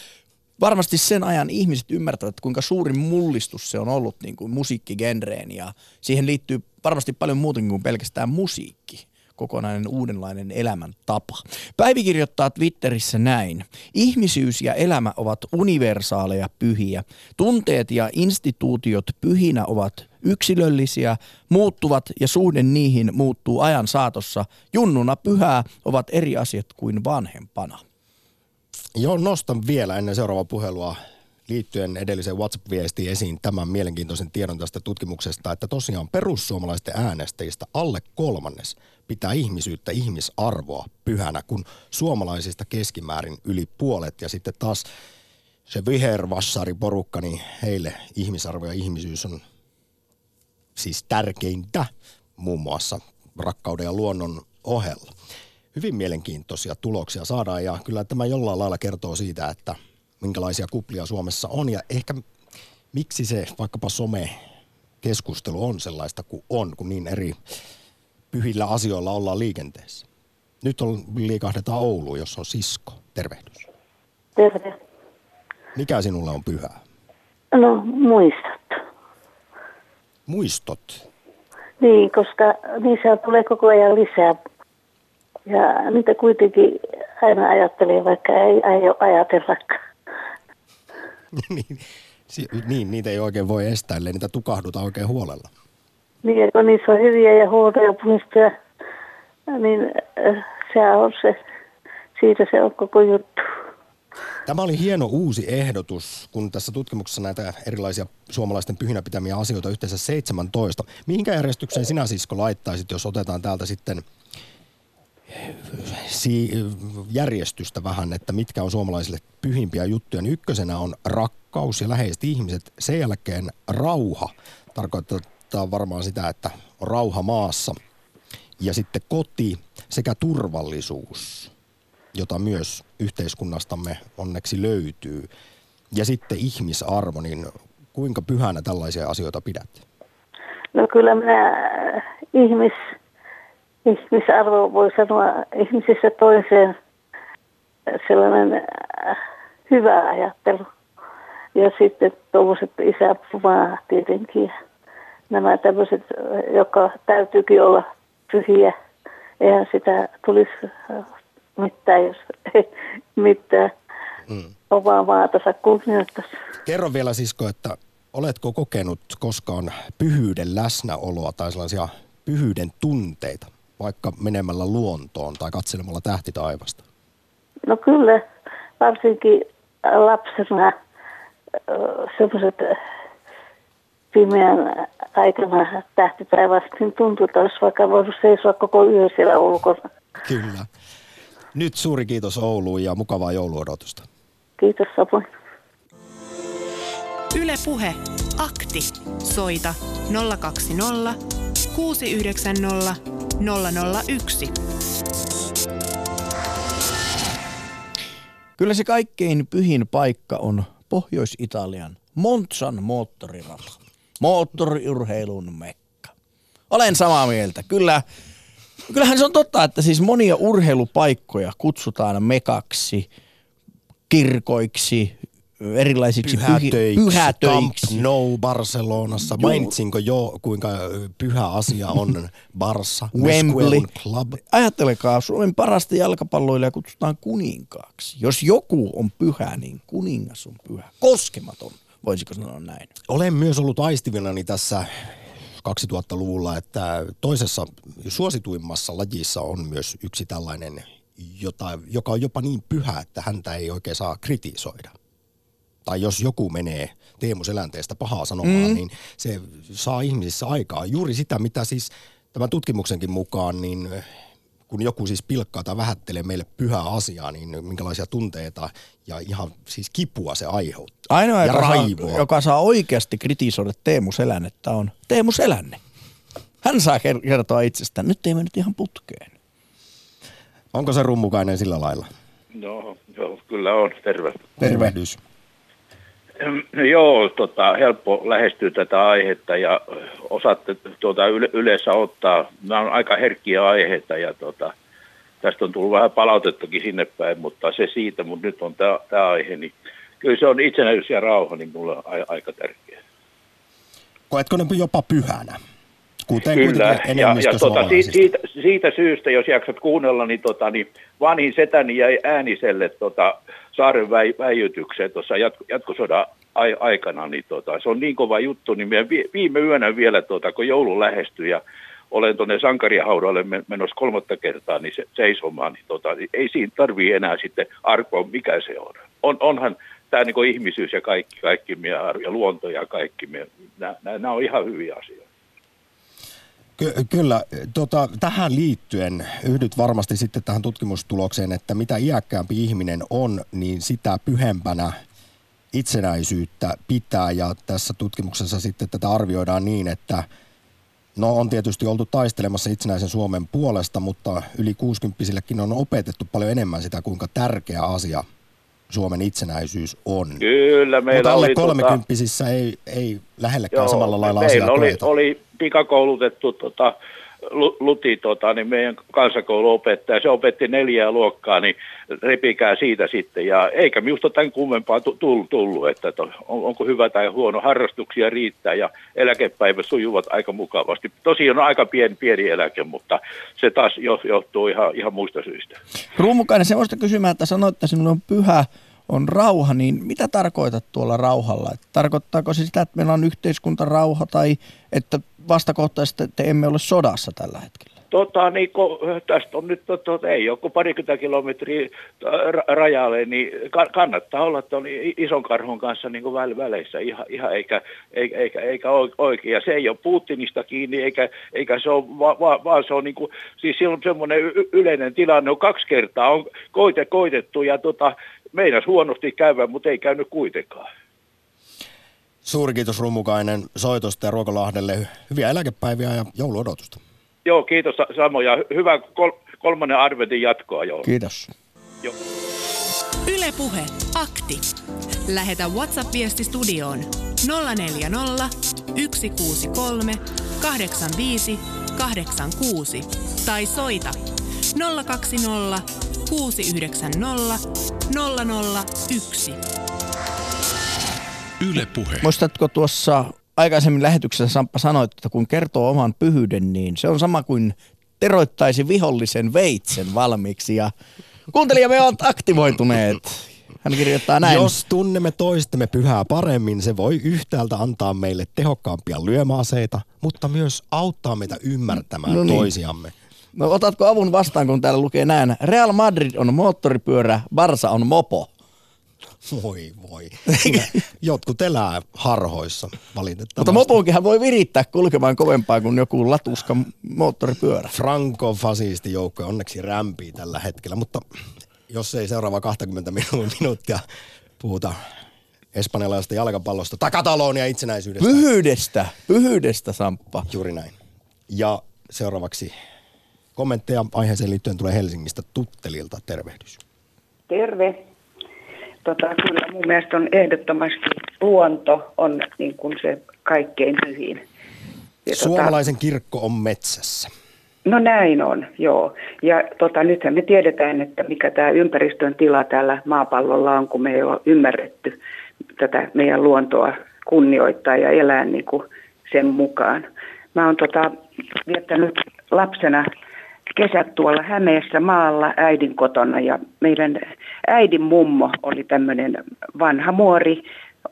varmasti sen ajan ihmiset ymmärtävät, kuinka suuri mullistus se on ollut niin kuin musiikkigenreen ja siihen liittyy varmasti paljon muutenkin kuin pelkästään musiikki kokonainen uudenlainen elämäntapa. Päivi kirjoittaa Twitterissä näin. Ihmisyys ja elämä ovat universaaleja pyhiä. Tunteet ja instituutiot pyhinä ovat yksilöllisiä, muuttuvat ja suhde niihin muuttuu ajan saatossa. Junnuna pyhää ovat eri asiat kuin vanhempana. Joo, nostan vielä ennen seuraavaa puhelua liittyen edelliseen WhatsApp-viestiin esiin tämän mielenkiintoisen tiedon tästä tutkimuksesta, että tosiaan perussuomalaisten äänestäjistä alle kolmannes pitää ihmisyyttä, ihmisarvoa pyhänä, kun suomalaisista keskimäärin yli puolet. Ja sitten taas se vihervassari porukka, niin heille ihmisarvo ja ihmisyys on siis tärkeintä muun muassa rakkauden ja luonnon ohella. Hyvin mielenkiintoisia tuloksia saadaan ja kyllä tämä jollain lailla kertoo siitä, että minkälaisia kuplia Suomessa on ja ehkä miksi se vaikkapa some-keskustelu on sellaista kuin on, kun niin eri pyhillä asioilla ollaan liikenteessä. Nyt on, liikahdetaan Ouluun, jos on sisko. Tervehdys. Terve. Mikä sinulle on pyhää? No muistot. Muistot? Niin, koska niissä tulee koko ajan lisää. Ja niitä kuitenkin aina ajattelee, vaikka ei aio ajatellakaan. niin, niin, niitä ei oikein voi estää, ellei niitä tukahduta oikein huolella. Niin, kun niissä on hyviä ja huonoja muistoja, niin äh, se on se, siitä se on koko juttu. Tämä oli hieno uusi ehdotus, kun tässä tutkimuksessa näitä erilaisia suomalaisten pyhinä pitämiä asioita yhteensä 17. Mihinkä järjestykseen sinä Sisko laittaisit, jos otetaan täältä sitten järjestystä vähän, että mitkä on suomalaisille pyhimpiä juttuja, niin ykkösenä on rakkaus ja läheiset ihmiset. Sen jälkeen rauha tarkoittaa varmaan sitä, että on rauha maassa. Ja sitten koti sekä turvallisuus, jota myös yhteiskunnastamme onneksi löytyy. Ja sitten ihmisarvo, niin kuinka pyhänä tällaisia asioita pidät? No kyllä minä ihmis ihmisarvo voi sanoa ihmisissä toiseen sellainen äh, hyvä ajattelu. Ja sitten tuollaiset isäpumaa tietenkin. Nämä tämmöiset, joka täytyykin olla pyhiä. Eihän sitä tulisi äh, mitään, jos ei mitään mm. omaa maatansa kunnioittaisi. Kerro vielä sisko, että oletko kokenut koskaan pyhyyden läsnäoloa tai sellaisia pyhyyden tunteita, vaikka menemällä luontoon tai katselemalla tähtitaivasta? No kyllä, varsinkin lapsena semmoiset pimeän aikana tähtitaivasta, niin tuntui, että olisi vaikka voinut seisoa koko yön siellä ulkona. Kyllä. Nyt suuri kiitos Ouluun ja mukavaa jouluodotusta. Kiitos samoin. Yle Puhe. Akti. Soita 020 690 001. Kyllä se kaikkein pyhin paikka on Pohjois-Italian Monzan moottorirata. Moottoriurheilun mekka. Olen samaa mieltä. Kyllä, kyllähän se on totta, että siis monia urheilupaikkoja kutsutaan mekaksi, kirkoiksi, erilaisiksi pyhätöiksi, pyhätöiksi. Camp Nou Barcelonassa. Joo. Mainitsinko jo, kuinka pyhä asia on Barssa? Wembley. Club. Ajattelekaa, Suomen parasta jalkapalloilijaa kutsutaan kuninkaaksi. Jos joku on pyhä, niin kuningas on pyhä. Koskematon, voisiko sanoa näin. Olen myös ollut aistivinani tässä 2000-luvulla, että toisessa suosituimmassa lajissa on myös yksi tällainen, jota, joka on jopa niin pyhä, että häntä ei oikein saa kritisoida tai jos joku menee Teemu Selänteestä pahaa sanomaan, mm. niin se saa ihmisissä aikaa. Juuri sitä, mitä siis tämän tutkimuksenkin mukaan, niin kun joku siis pilkkaa tai vähättelee meille pyhää asiaa, niin minkälaisia tunteita ja ihan siis kipua se aiheuttaa. Ainoa, ja joka, raivoa. Saa, joka saa oikeasti kritisoida Teemu Selännettä on Teemu Selänne. Hän saa kertoa itsestään, nyt ei mennyt ihan putkeen. Onko se rummukainen sillä lailla? No, joo, kyllä on. Terve. Tervehdys. Joo, tota, helppo lähestyä tätä aihetta ja osaatte tuota, yle, yleensä ottaa. Nämä on aika herkkiä aiheita ja tota, tästä on tullut vähän palautettakin sinne päin, mutta se siitä, mutta nyt on tämä, aihe, niin kyllä se on itsenäisyys ja rauha, niin mulle on aika tärkeä. Koetko ne jopa pyhänä? Kuten Kyllä, ja, ja tota, si, siitä, siitä, syystä, jos jaksat kuunnella, niin, tota, niin vanhin setäni jäi ääniselle tota, saaren väi, väijytykseen tuossa jatko, jatkosodan ai, aikana, niin tota, se on niin kova juttu, niin viime yönä vielä, tota, kun joulu lähestyi ja olen tuonne sankarihaudalle menossa kolmatta kertaa niin se, seisomaan, niin, tota, niin ei siinä tarvii enää sitten arpoa, mikä se on. on onhan tämä niin ihmisyys ja kaikki, kaikki ja luonto ja kaikki, nämä, nämä on ihan hyviä asioita. Ky- kyllä, tota, tähän liittyen yhdyt varmasti sitten tähän tutkimustulokseen, että mitä iäkkäämpi ihminen on, niin sitä pyhempänä itsenäisyyttä pitää. Ja tässä tutkimuksessa sitten tätä arvioidaan niin, että no on tietysti oltu taistelemassa itsenäisen Suomen puolesta, mutta yli 60 on opetettu paljon enemmän sitä, kuinka tärkeä asia Suomen itsenäisyys on. Kyllä, meillä Mutta alle oli... Tota- kolmekymppisissä tota, ei, ei lähellekään joo, samalla lailla meillä asiaa oli, oli pikakoulutettu tota, Luti, tota, niin meidän kansakouluopettaja, se opetti neljää luokkaa, niin repikää siitä sitten. Ja eikä minusta tämän kummempaa tullut, että on, onko hyvä tai huono. Harrastuksia riittää ja eläkepäivät sujuvat aika mukavasti. Tosiaan on aika pieni, pieni eläke, mutta se taas johtuu ihan, ihan muista syistä. Ruumukainen, semmoista kysymään, että sanoit, että sinulla on pyhä on rauha, niin mitä tarkoitat tuolla rauhalla? Että tarkoittaako se sitä, että meillä on yhteiskuntarauha tai että vastakohtaisesti että emme ole sodassa tällä hetkellä? Tota, niin kun, tästä on nyt, tota, ei kuin parikymmentä kilometriä rajalle, niin kannattaa olla tuon ison karhun kanssa niin kuin väleissä ihan, ihan eikä, eikä, eikä, eikä oikein. Ja se ei ole Putinista kiinni, eikä, eikä se ole, va, va, vaan se on niin kuin, siis on semmoinen yleinen tilanne, on kaksi kertaa on koite, koitettu ja tota, meidän huonosti käyvä, mutta ei käynyt kuitenkaan. Suuri kiitos Rummukainen soitosta ja Ruokolahdelle. Hyviä eläkepäiviä ja jouluodotusta. Joo, kiitos samoja. Hyvä kol- kolmannen arvetin jatkoa. Joo. Kiitos. Joo. Yle Puhe. Akti. Lähetä WhatsApp-viesti studioon 040 163 85 86 tai soita 020 690 001. Yle Puhe. Muistatko tuossa aikaisemmin lähetyksessä Samppa sanoit, että kun kertoo oman pyhyyden, niin se on sama kuin teroittaisi vihollisen veitsen valmiiksi. Ja kuuntelijamme ovat aktivoituneet. Hän kirjoittaa näin. Jos tunnemme toistemme pyhää paremmin, se voi yhtäältä antaa meille tehokkaampia lyömäaseita, mutta myös auttaa meitä ymmärtämään no niin. toisiamme. No otatko avun vastaan, kun täällä lukee näin. Real Madrid on moottoripyörä, Barsa on mopo. Voi voi. Jotkut elää harhoissa valitettavasti. Mutta mopoonkinhan voi virittää kulkemaan kovempaa kuin joku latuska moottoripyörä. Franco fasisti joukko onneksi rämpii tällä hetkellä, mutta jos ei seuraava 20 minuuttia puhuta espanjalaisesta jalkapallosta tai Katalonia itsenäisyydestä. Pyhyydestä, pyhyydestä Samppa. Juuri näin. Ja seuraavaksi kommentteja aiheeseen liittyen tulee Helsingistä Tuttelilta. Tervehdys. Terve. Tota, kyllä mun mielestä on ehdottomasti luonto on niin kuin se kaikkein pyhin. Ja tota- Suomalaisen tota, kirkko on metsässä. No näin on, joo. Ja tota, nythän me tiedetään, että mikä tämä ympäristön tila täällä maapallolla on, kun me ei ole ymmärretty tätä meidän luontoa kunnioittaa ja elää niin kuin sen mukaan. Mä oon tota, viettänyt lapsena kesät tuolla Hämeessä maalla äidin kotona ja meidän äidin mummo oli tämmöinen vanha muori,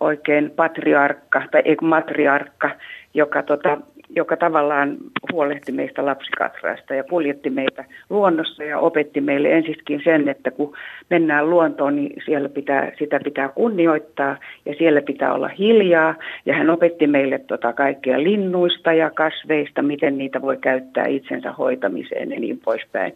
oikein patriarkka tai ei matriarkka, joka tota, joka tavallaan huolehti meistä lapsikatraista ja kuljetti meitä luonnossa ja opetti meille ensiskin sen, että kun mennään luontoon, niin siellä pitää, sitä pitää kunnioittaa ja siellä pitää olla hiljaa. Ja hän opetti meille tota kaikkea linnuista ja kasveista, miten niitä voi käyttää itsensä hoitamiseen ja niin poispäin.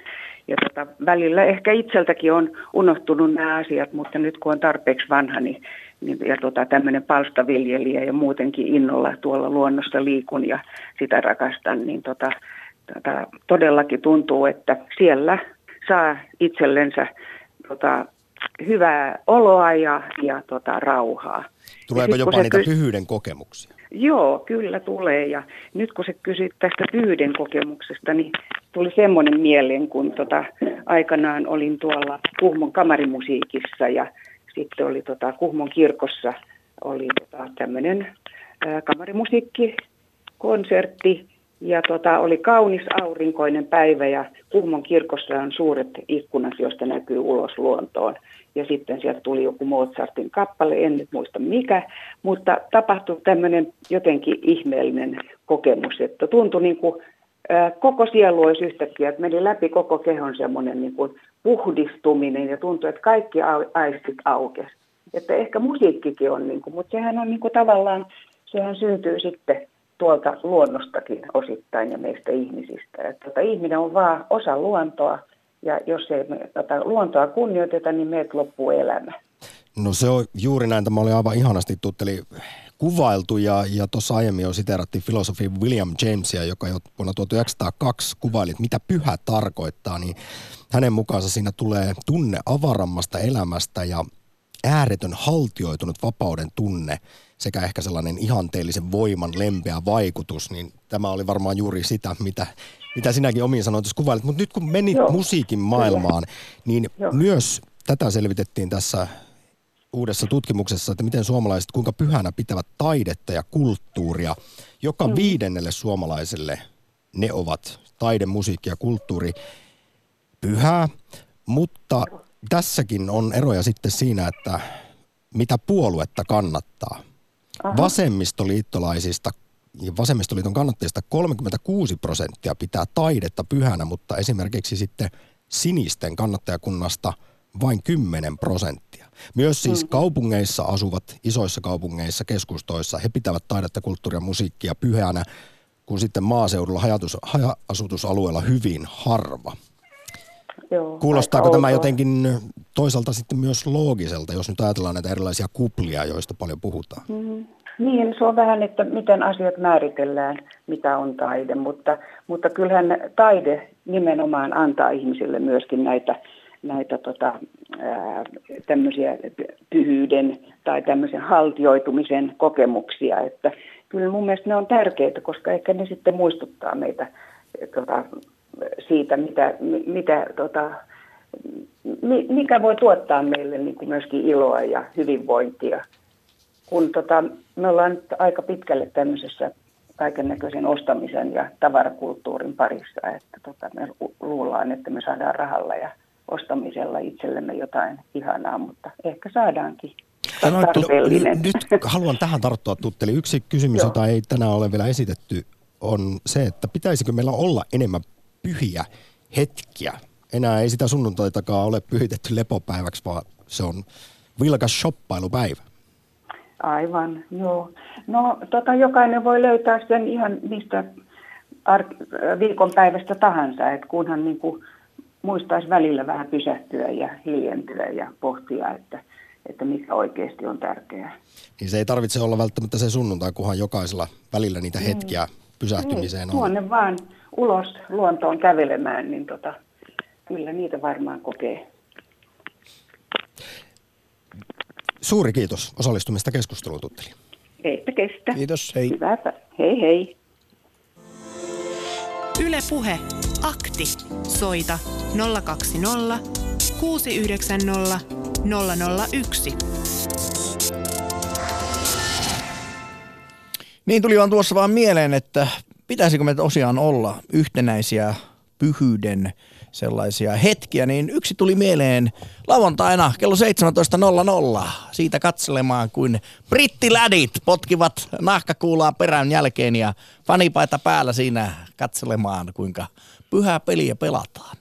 Ja tota, välillä ehkä itseltäkin on unohtunut nämä asiat, mutta nyt kun on tarpeeksi vanha, niin niin, ja tota, tämmöinen palstaviljelijä ja muutenkin innolla tuolla luonnossa liikun ja sitä rakastan, niin tota, tota, todellakin tuntuu, että siellä saa itsellensä tota, hyvää oloa ja, ja tota, rauhaa. Tuleeko jopa niitä kys... pyhyyden kokemuksia? Joo, kyllä tulee. Ja nyt kun se kysyt tästä pyhyyden kokemuksesta, niin tuli semmoinen mieleen, kun tota, aikanaan olin tuolla Kuhmon kamarimusiikissa ja sitten oli tota, Kuhmon kirkossa oli tota, tämmöinen kamarimusiikkikonsertti ja tota, oli kaunis aurinkoinen päivä ja Kuhmon kirkossa on suuret ikkunat, joista näkyy ulos luontoon. Ja sitten sieltä tuli joku Mozartin kappale, en nyt muista mikä, mutta tapahtui tämmöinen jotenkin ihmeellinen kokemus, että tuntui niin kuin koko sielu olisi yhtäkkiä, että meni läpi koko kehon semmoinen niin kuin puhdistuminen ja tuntui, että kaikki aistit aukesi. Että ehkä musiikkikin on, niin kuin, mutta sehän on niin kuin tavallaan, sehän syntyy sitten tuolta luonnostakin osittain ja meistä ihmisistä. Että tota, ihminen on vaan osa luontoa ja jos ei me tota, luontoa kunnioiteta, niin meiltä loppuu elämä. No se on juuri näin. Tämä oli aivan ihanasti tutteli kuvailtu ja, ja tuossa aiemmin jo siteerattiin filosofi William Jamesia, joka jo vuonna 1902 kuvaili, että mitä pyhä tarkoittaa, niin hänen mukaansa siinä tulee tunne avarammasta elämästä ja ääretön haltioitunut vapauden tunne sekä ehkä sellainen ihanteellisen voiman lempeä vaikutus, niin tämä oli varmaan juuri sitä, mitä, mitä sinäkin omiin sanoituisi kuvailit. Mutta nyt kun menit Joo. musiikin maailmaan, niin Joo. myös tätä selvitettiin tässä uudessa tutkimuksessa, että miten suomalaiset kuinka pyhänä pitävät taidetta ja kulttuuria. Joka mm. viidennelle suomalaiselle ne ovat taide, musiikki ja kulttuuri pyhää, mutta tässäkin on eroja sitten siinä, että mitä puoluetta kannattaa. Aha. Vasemmistoliittolaisista ja vasemmistoliiton kannattajista 36 prosenttia pitää taidetta pyhänä, mutta esimerkiksi sitten sinisten kannattajakunnasta vain 10 prosenttia. Myös siis mm. kaupungeissa asuvat, isoissa kaupungeissa, keskustoissa, he pitävät taidetta, kulttuuria ja musiikkia pyhänä, kun sitten maaseudulla haja-asutusalueella hyvin harva. Joo, Kuulostaako tämä jotenkin toisaalta sitten myös loogiselta, jos nyt ajatellaan näitä erilaisia kuplia, joista paljon puhutaan? Mm. Niin, se on vähän, että miten asiat määritellään, mitä on taide, mutta, mutta kyllähän taide nimenomaan antaa ihmisille myöskin näitä, näitä tota, ää, pyhyyden tai tämmöisen haltioitumisen kokemuksia, että kyllä mun mielestä ne on tärkeitä, koska ehkä ne sitten muistuttaa meitä tota, siitä, mitä, mitä tota, mikä voi tuottaa meille niin kuin myöskin iloa ja hyvinvointia. Kun tota, me ollaan nyt aika pitkälle tämmöisessä kaiken näköisen ostamisen ja tavarakulttuurin parissa, että tota, me luullaan, että me saadaan rahalla ja ostamisella itsellemme jotain ihanaa, mutta ehkä saadaankin. Sanoit, nyt haluan tähän tarttua, Tutteli. Yksi kysymys, Joo. jota ei tänään ole vielä esitetty, on se, että pitäisikö meillä olla enemmän pyhiä hetkiä. Enää ei sitä sunnuntaitakaan ole pyhitetty lepopäiväksi, vaan se on vilkas shoppailupäivä. Aivan, joo. No tota, jokainen voi löytää sen ihan mistä ar- viikonpäivästä tahansa, että kunhan niin kuin muistaisi välillä vähän pysähtyä ja hiljentyä ja pohtia, että, että mikä oikeasti on tärkeää. Niin se ei tarvitse olla välttämättä se sunnuntai, kunhan jokaisella välillä niitä niin. hetkiä pysähtymiseen niin, on. Tuonne vaan ulos luontoon kävelemään, niin tota, kyllä niitä varmaan kokee. Suuri kiitos osallistumista keskusteluun, Tutteli. Eipä kestä. Kiitos, hei. Hyvää, hei hei. Yle Puhe, akti. Soita 020 690 001. Niin tuli vaan tuossa vaan mieleen, että pitäisikö me tosiaan olla yhtenäisiä pyhyyden sellaisia hetkiä, niin yksi tuli mieleen lauantaina kello 17.00 siitä katselemaan, kuin brittilädit potkivat nahkakuulaa perän jälkeen ja fanipaita päällä siinä katselemaan, kuinka pyhää peliä pelataan.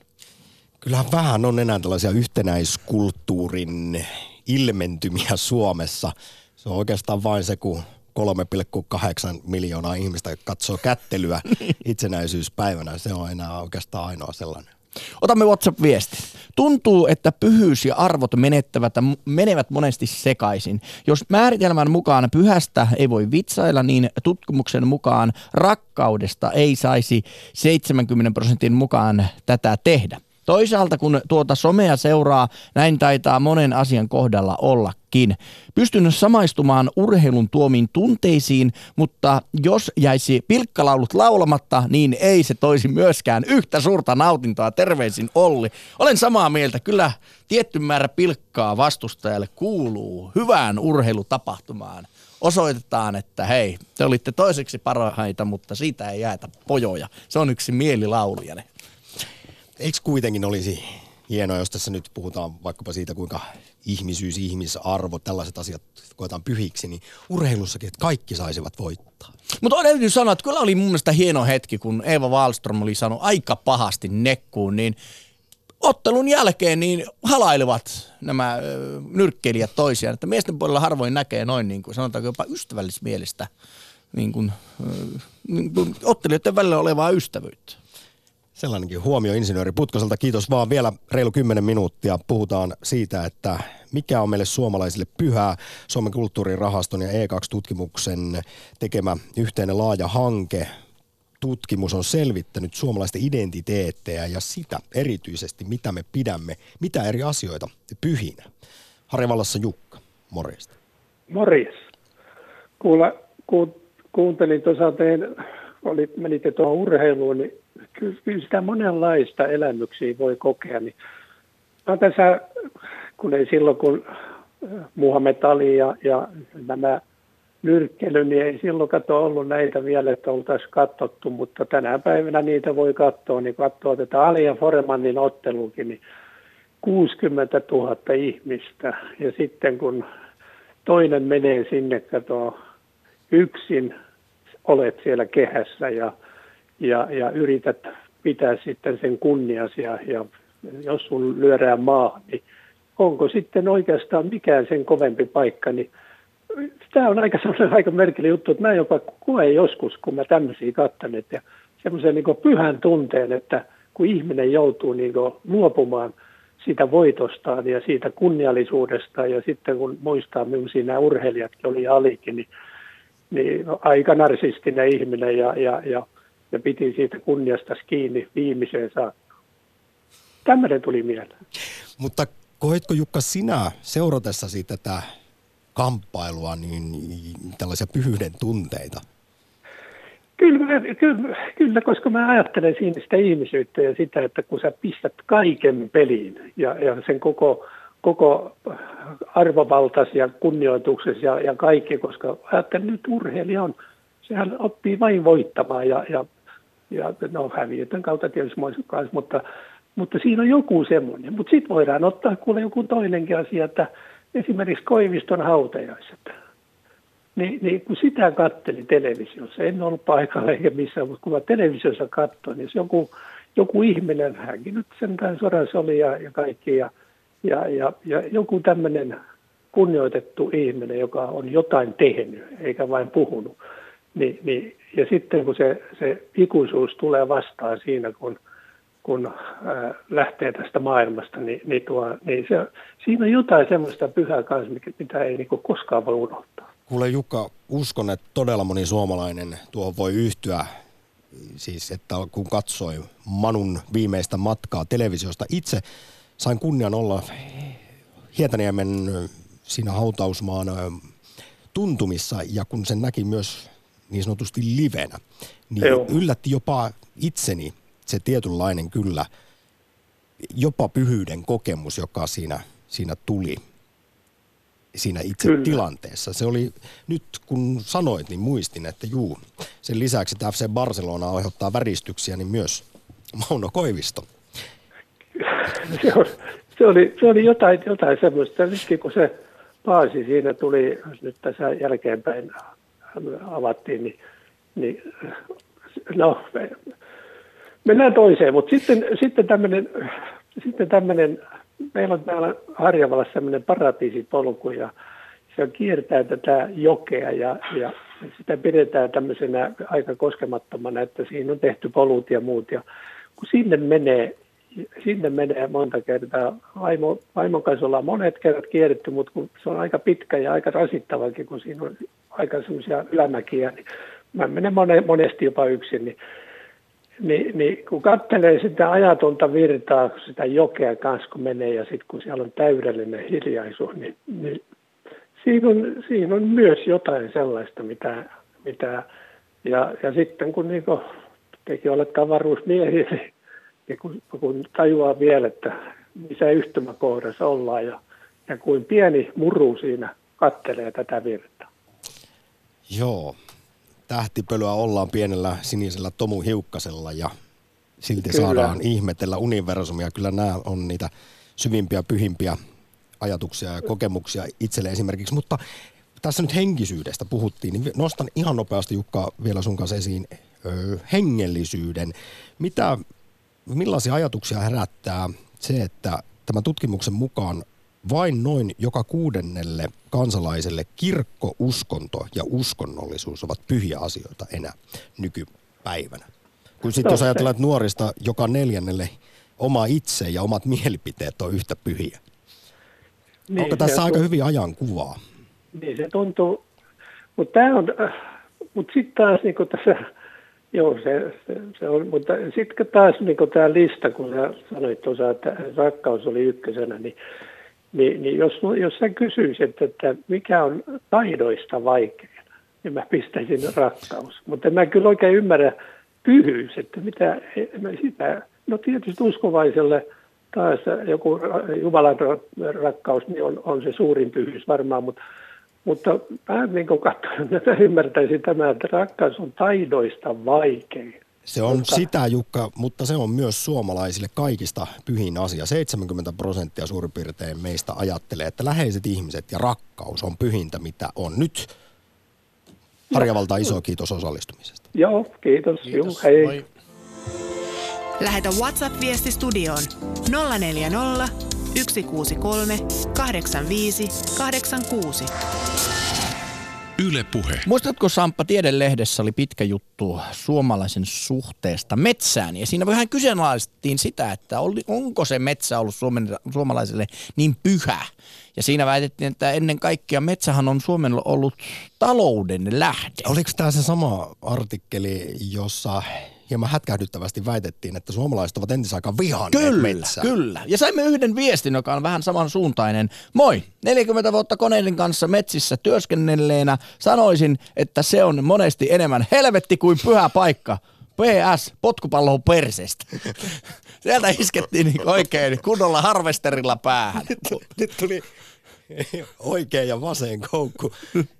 Kyllähän vähän on enää tällaisia yhtenäiskulttuurin ilmentymiä Suomessa. Se on oikeastaan vain se, kun 3,8 miljoonaa ihmistä katsoo kättelyä itsenäisyyspäivänä. Se on enää oikeastaan ainoa sellainen. Otamme WhatsApp-viestin. Tuntuu, että pyhyys ja arvot menettävät, menevät monesti sekaisin. Jos määritelmän mukaan pyhästä ei voi vitsailla, niin tutkimuksen mukaan rakkaudesta ei saisi 70 prosentin mukaan tätä tehdä. Toisaalta kun tuota somea seuraa, näin taitaa monen asian kohdalla ollakin. Pystyn samaistumaan urheilun tuomiin tunteisiin, mutta jos jäisi pilkkalaulut laulamatta, niin ei se toisi myöskään yhtä suurta nautintoa. Terveisin Olli. Olen samaa mieltä. Kyllä tietty määrä pilkkaa vastustajalle kuuluu hyvään urheilutapahtumaan osoitetaan, että hei, te olitte toiseksi parhaita, mutta siitä ei jäätä pojoja. Se on yksi mielilaulujane eikö kuitenkin olisi hienoa, jos tässä nyt puhutaan vaikkapa siitä, kuinka ihmisyys, ihmisarvo, tällaiset asiat koetaan pyhiksi, niin urheilussakin, että kaikki saisivat voittaa. Mutta täytyy sanoa, että kyllä oli mun mielestä hieno hetki, kun Eeva Wallström oli saanut aika pahasti nekkuun, niin ottelun jälkeen niin halailevat nämä nyrkkeilijät toisiaan. Että miesten puolella harvoin näkee noin, niin kuin sanotaanko jopa ystävällismielistä niin kuin, niin kuin ottelijoiden välillä olevaa ystävyyttä. Sellainenkin huomio insinööri Putkoselta. Kiitos vaan vielä reilu 10 minuuttia. Puhutaan siitä, että mikä on meille suomalaisille pyhää. Suomen kulttuurirahaston ja E2-tutkimuksen tekemä yhteinen laaja hanke. Tutkimus on selvittänyt suomalaisten identiteettejä ja sitä erityisesti, mitä me pidämme, mitä eri asioita pyhinä. Harjavallassa Jukka, morjesta. Morjes. Kuule, ku, kuuntelin tuossa teidän, oli, menitte tuohon urheiluun, niin kyllä sitä monenlaista elämyksiä voi kokea. Niin tässä, kun ei silloin kun äh, Muhammed Ali ja, ja nämä nyrkkely, niin ei silloin kato ollut näitä vielä, että oltaisiin katsottu, mutta tänä päivänä niitä voi katsoa, niin katsoo tätä Ali ja Foremanin ottelukin, niin 60 000 ihmistä. Ja sitten kun toinen menee sinne, kato yksin, olet siellä kehässä ja ja, ja yrität pitää sitten sen kunnias ja, ja jos sun lyödää maahan, niin onko sitten oikeastaan mikään sen kovempi paikka, niin tämä on aika aika merkillinen juttu, että mä jopa koen joskus, kun mä tämmöisiä katson, ja semmoisen niin pyhän tunteen, että kun ihminen joutuu niin luopumaan siitä voitostaan ja siitä kunniallisuudesta, ja sitten kun muistaa, millaisia nämä urheilijatkin oli alikin, niin, niin aika narsistinen ihminen ja, ja, ja ja piti siitä kunniasta kiinni viimeiseen saakka. Tämmöinen tuli mieleen. Mutta koetko Jukka sinä seuratessasi tätä kamppailua niin tällaisia pyhyyden tunteita? Kyllä, kyllä, kyllä, koska mä ajattelen siinä sitä ihmisyyttä ja sitä, että kun sä pistät kaiken peliin ja, ja sen koko, koko arvovaltas ja kunnioituksessa ja, ja kaikki, koska ajattelen nyt urheilija on, sehän oppii vain voittamaan ja, ja, ja no häviötön kautta tietysti kanssa, mutta, mutta siinä on joku semmoinen. Mutta sitten voidaan ottaa kuule joku toinenkin asia, että esimerkiksi Koiviston hautajaiset niin, niin kun sitä katteli televisiossa, en ollut paikalla eikä missään, mutta kun mä televisiossa katsoin, niin se joku, joku ihminen, hänkin nyt sentään sodassa oli ja, ja kaikki, ja, ja, ja, ja joku tämmöinen kunnioitettu ihminen, joka on jotain tehnyt, eikä vain puhunut. Niin, niin, ja sitten kun se, se ikuisuus tulee vastaan siinä, kun, kun ää, lähtee tästä maailmasta, niin, niin, tuo, niin se, siinä on jotain semmoista pyhää kanssa, mitä ei niin koskaan voi unohtaa. Kuule Jukka, uskon, että todella moni suomalainen tuo voi yhtyä, siis että kun katsoi Manun viimeistä matkaa televisiosta. Itse sain kunnian olla Hietaniemen siinä hautausmaan tuntumissa ja kun sen näki myös niin sanotusti livenä, niin Joo. yllätti jopa itseni se tietynlainen kyllä, jopa pyhyyden kokemus, joka siinä, siinä tuli siinä itse Kyllä. tilanteessa. Se oli, nyt kun sanoit, niin muistin, että juu, sen lisäksi että FC Barcelona aiheuttaa väristyksiä, niin myös Mauno Koivisto. se, oli, se, oli, se oli jotain, jotain semmoista, nytkin kun se paasi siinä tuli, nyt tässä jälkeenpäin avattiin, niin, niin no, mennään toiseen, mutta sitten, sitten tämmöinen sitten tämmöinen meillä on täällä Harjavallassa sellainen paratiisipolku ja se kiertää tätä jokea ja, ja sitä pidetään tämmöisenä aika koskemattomana, että siinä on tehty polut ja muut. Ja kun sinne menee, sinne menee monta kertaa, vaimo, vaimon kanssa ollaan monet kerrat kierretty, mutta kun se on aika pitkä ja aika rasittavakin, kun siinä on aika semmoisia ylämäkiä, niin mä menen monesti jopa yksin, niin niin, niin kun katselee sitä ajatonta virtaa, sitä jokea kanssa kun menee ja sitten kun siellä on täydellinen hiljaisuus, niin, niin siinä, on, siinä on myös jotain sellaista, mitä, mitä ja, ja sitten kun niin kuin, tekin olette avaruusmiehiä, niin, niin kun, kun tajuaa vielä, että missä yhtymäkohdassa ollaan ja, ja kuin pieni muru siinä kattelee tätä virtaa. Joo, tähtipölyä ollaan pienellä sinisellä Tomu Hiukkasella ja silti Kyllä. saadaan ihmetellä universumia. Kyllä nämä on niitä syvimpiä, pyhimpiä ajatuksia ja kokemuksia itselle esimerkiksi. Mutta tässä nyt henkisyydestä puhuttiin, niin nostan ihan nopeasti Jukka vielä sun kanssa esiin ö, hengellisyyden. Mitä, millaisia ajatuksia herättää se, että tämän tutkimuksen mukaan vain noin joka kuudennelle kansalaiselle kirkko, uskonto ja uskonnollisuus ovat pyhiä asioita enää nykypäivänä. Kun sitten jos ajatellaan, että nuorista joka neljännelle oma itse ja omat mielipiteet on yhtä pyhiä. Niin, Onko tässä aika hyvin ajan kuvaa? Niin se tuntuu, mutta tämä on, mutta sitten taas niin tässä, joo se, se, se on, mutta sitten taas niin tämä lista, kun sä sanoit tuossa, että rakkaus oli ykkösenä, niin niin, niin jos, jos sä kysyisit, että mikä on taidoista vaikein, niin mä pistäisin rakkaus. Mutta mä kyllä oikein ymmärrä pyhyys, että mitä sitä, no tietysti uskovaiselle taas joku Jumalan rakkaus niin on, on se suurin pyhyys varmaan, mutta, mutta mä niin katsoin, että ymmärtäisin tämän, että rakkaus on taidoista vaikein. Se on mutta... sitä, Jukka, mutta se on myös suomalaisille kaikista pyhin asia. 70 prosenttia suurin piirtein meistä ajattelee, että läheiset ihmiset ja rakkaus on pyhintä, mitä on. Nyt Harjavalta iso kiitos osallistumisesta. Joo, kiitos. kiitos. Juu, hei. Moi. Lähetä WhatsApp-viesti studioon 040 163 85 86. Yle Puhe. Muistatko Samppa, Tiedelehdessä oli pitkä juttu suomalaisen suhteesta metsään ja siinä vähän kyseenalaistettiin sitä, että oli, onko se metsä ollut Suomen, suomalaiselle niin pyhä. Ja siinä väitettiin, että ennen kaikkea metsähän on Suomella ollut talouden lähde. Oliko tämä se sama artikkeli, jossa hieman hätkähdyttävästi väitettiin, että suomalaiset ovat entisaikaan vihanneet Kyllä, metsää. kyllä. Ja saimme yhden viestin, joka on vähän samansuuntainen. Moi, 40 vuotta koneiden kanssa metsissä työskennelleenä sanoisin, että se on monesti enemmän helvetti kuin pyhä paikka. PS, potkupallo perseestä. Sieltä iskettiin niin oikein kunnolla harvesterilla päähän. Nyt tuli oikein ja vasen koukku.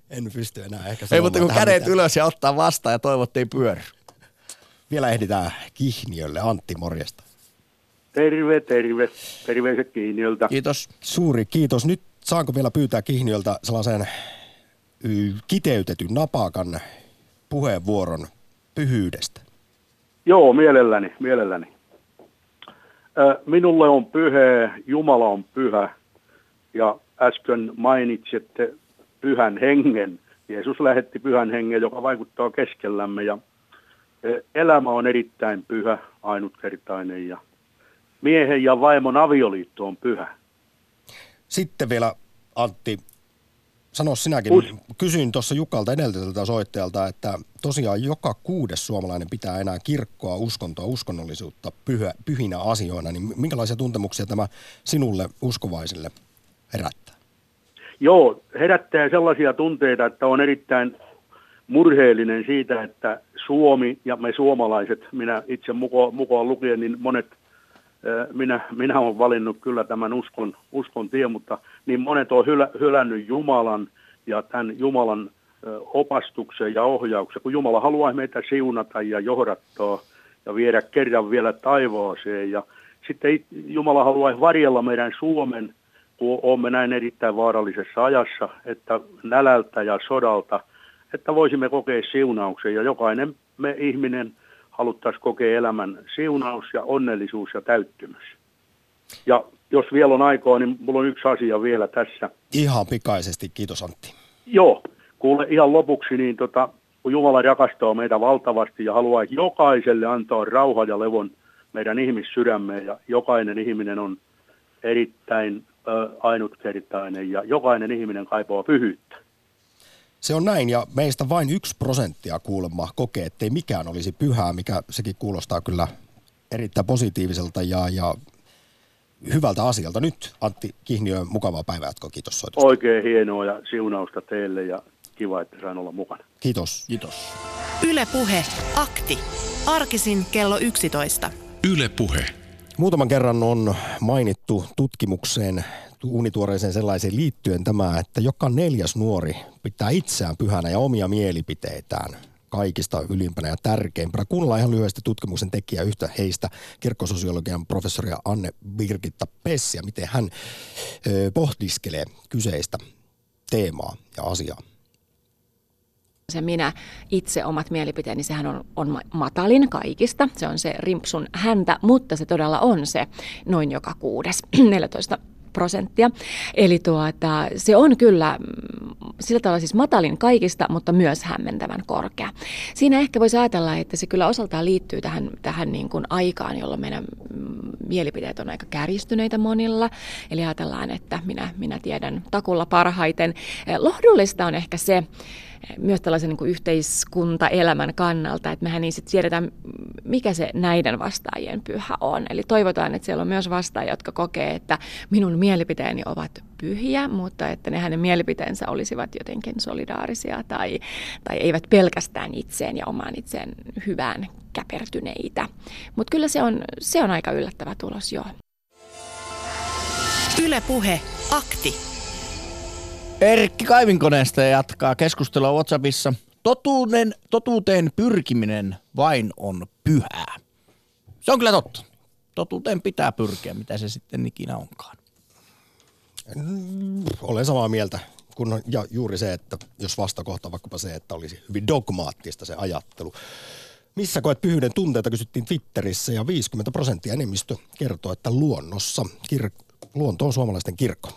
En pysty enää ehkä Ei, mutta kun kädet mitään. ylös ja ottaa vastaan ja toivottiin pyörä. Vielä ehditään Kihniölle. Antti, morjesta. Terve, terve. Terveiset Kiinniöltä. Kiitos. Suuri kiitos. Nyt saanko vielä pyytää Kihniöltä sellaisen kiteytetyn napakan puheenvuoron pyhyydestä? Joo, mielelläni, mielelläni. Minulle on pyhä, Jumala on pyhä. Ja äsken mainitsitte pyhän hengen. Jeesus lähetti pyhän hengen, joka vaikuttaa keskellämme. Ja elämä on erittäin pyhä, ainutkertainen. Ja miehen ja vaimon avioliitto on pyhä. Sitten vielä Antti, sano sinäkin, Us- kysyin tuossa Jukalta edeltäjältä soittajalta, että tosiaan joka kuudes suomalainen pitää enää kirkkoa, uskontoa, uskonnollisuutta pyhä, pyhinä asioina, niin minkälaisia tuntemuksia tämä sinulle uskovaisille herättää? Joo, herättää sellaisia tunteita, että on erittäin murheellinen siitä, että Suomi ja me suomalaiset, minä itse mukaan, mukaan lukien, niin monet, minä, minä olen valinnut kyllä tämän uskon, uskon tien, mutta niin monet on hylä, hylännyt Jumalan ja tämän Jumalan opastuksen ja ohjauksen, kun Jumala haluaa meitä siunata ja johdattaa ja viedä kerran vielä taivaaseen ja sitten it- Jumala haluaa varjella meidän Suomen kun olemme näin erittäin vaarallisessa ajassa, että nälältä ja sodalta, että voisimme kokea siunauksen ja jokainen me ihminen haluttaisiin kokea elämän siunaus ja onnellisuus ja täyttymys. Ja jos vielä on aikaa, niin mulla on yksi asia vielä tässä. Ihan pikaisesti, kiitos Antti. Joo, kuule ihan lopuksi, niin tota, kun Jumala rakastaa meitä valtavasti ja haluaa jokaiselle antaa rauha ja levon meidän ihmissydämeen ja jokainen ihminen on erittäin ö, ainutkertainen ja jokainen ihminen kaipaa pyhyyttä. Se on näin ja meistä vain yksi prosenttia kuulemma kokee, ettei mikään olisi pyhää, mikä sekin kuulostaa kyllä erittäin positiiviselta ja, ja hyvältä asialta. Nyt Antti Kihniö, mukavaa päivänjatkoa. Kiitos soitosta. Oikein hienoa ja siunausta teille ja kiva, että sain olla mukana. Kiitos. Kiitos. Yle Puhe. Akti. Arkisin kello 11. Yle Puhe. Muutaman kerran on mainittu tutkimukseen, uunituoreeseen sellaiseen liittyen tämä, että joka neljäs nuori pitää itseään pyhänä ja omia mielipiteitään kaikista ylimpänä ja tärkeimpänä. Kuunnellaan ihan lyhyesti tutkimuksen tekijä yhtä heistä, kirkkososiologian professoria Anne Birgitta Pessiä, miten hän pohdiskelee kyseistä teemaa ja asiaa. se minä itse omat mielipiteeni, sehän on, on ma- matalin kaikista. Se on se rimpsun häntä, mutta se todella on se noin joka kuudes, 14 prosenttia. Eli tuota, se on kyllä mm, sillä tavalla siis matalin kaikista, mutta myös hämmentävän korkea. Siinä ehkä voisi ajatella, että se kyllä osaltaan liittyy tähän, tähän niin kuin aikaan, jolloin meidän mm, mielipiteet on aika kärjistyneitä monilla. Eli ajatellaan, että minä, minä tiedän takulla parhaiten. Eh, Lohdullista on ehkä se, myös tällaisen niin kuin yhteiskuntaelämän kannalta, että mehän niin sitten tiedetään, mikä se näiden vastaajien pyhä on. Eli toivotaan, että siellä on myös vastaajia, jotka kokee, että minun mielipiteeni ovat pyhiä, mutta että ne hänen mielipiteensä olisivat jotenkin solidaarisia tai, tai eivät pelkästään itseen ja omaan itseen hyvään käpertyneitä. Mutta kyllä se on, se on aika yllättävä tulos, joo. Yle Puhe. Akti. Erkki Kaivinkoneesta jatkaa keskustelua WhatsAppissa. Totuuden, totuuteen pyrkiminen vain on pyhää. Se on kyllä totta. Totuuteen pitää pyrkiä, mitä se sitten ikinä onkaan. Olen samaa mieltä. Kun, ja juuri se, että jos vastakohta vaikkapa se, että olisi hyvin dogmaattista se ajattelu. Missä koet pyhyyden tunteita, kysyttiin Twitterissä ja 50 prosenttia enemmistö kertoo, että luonnossa. Kir- luonto on suomalaisten kirkko.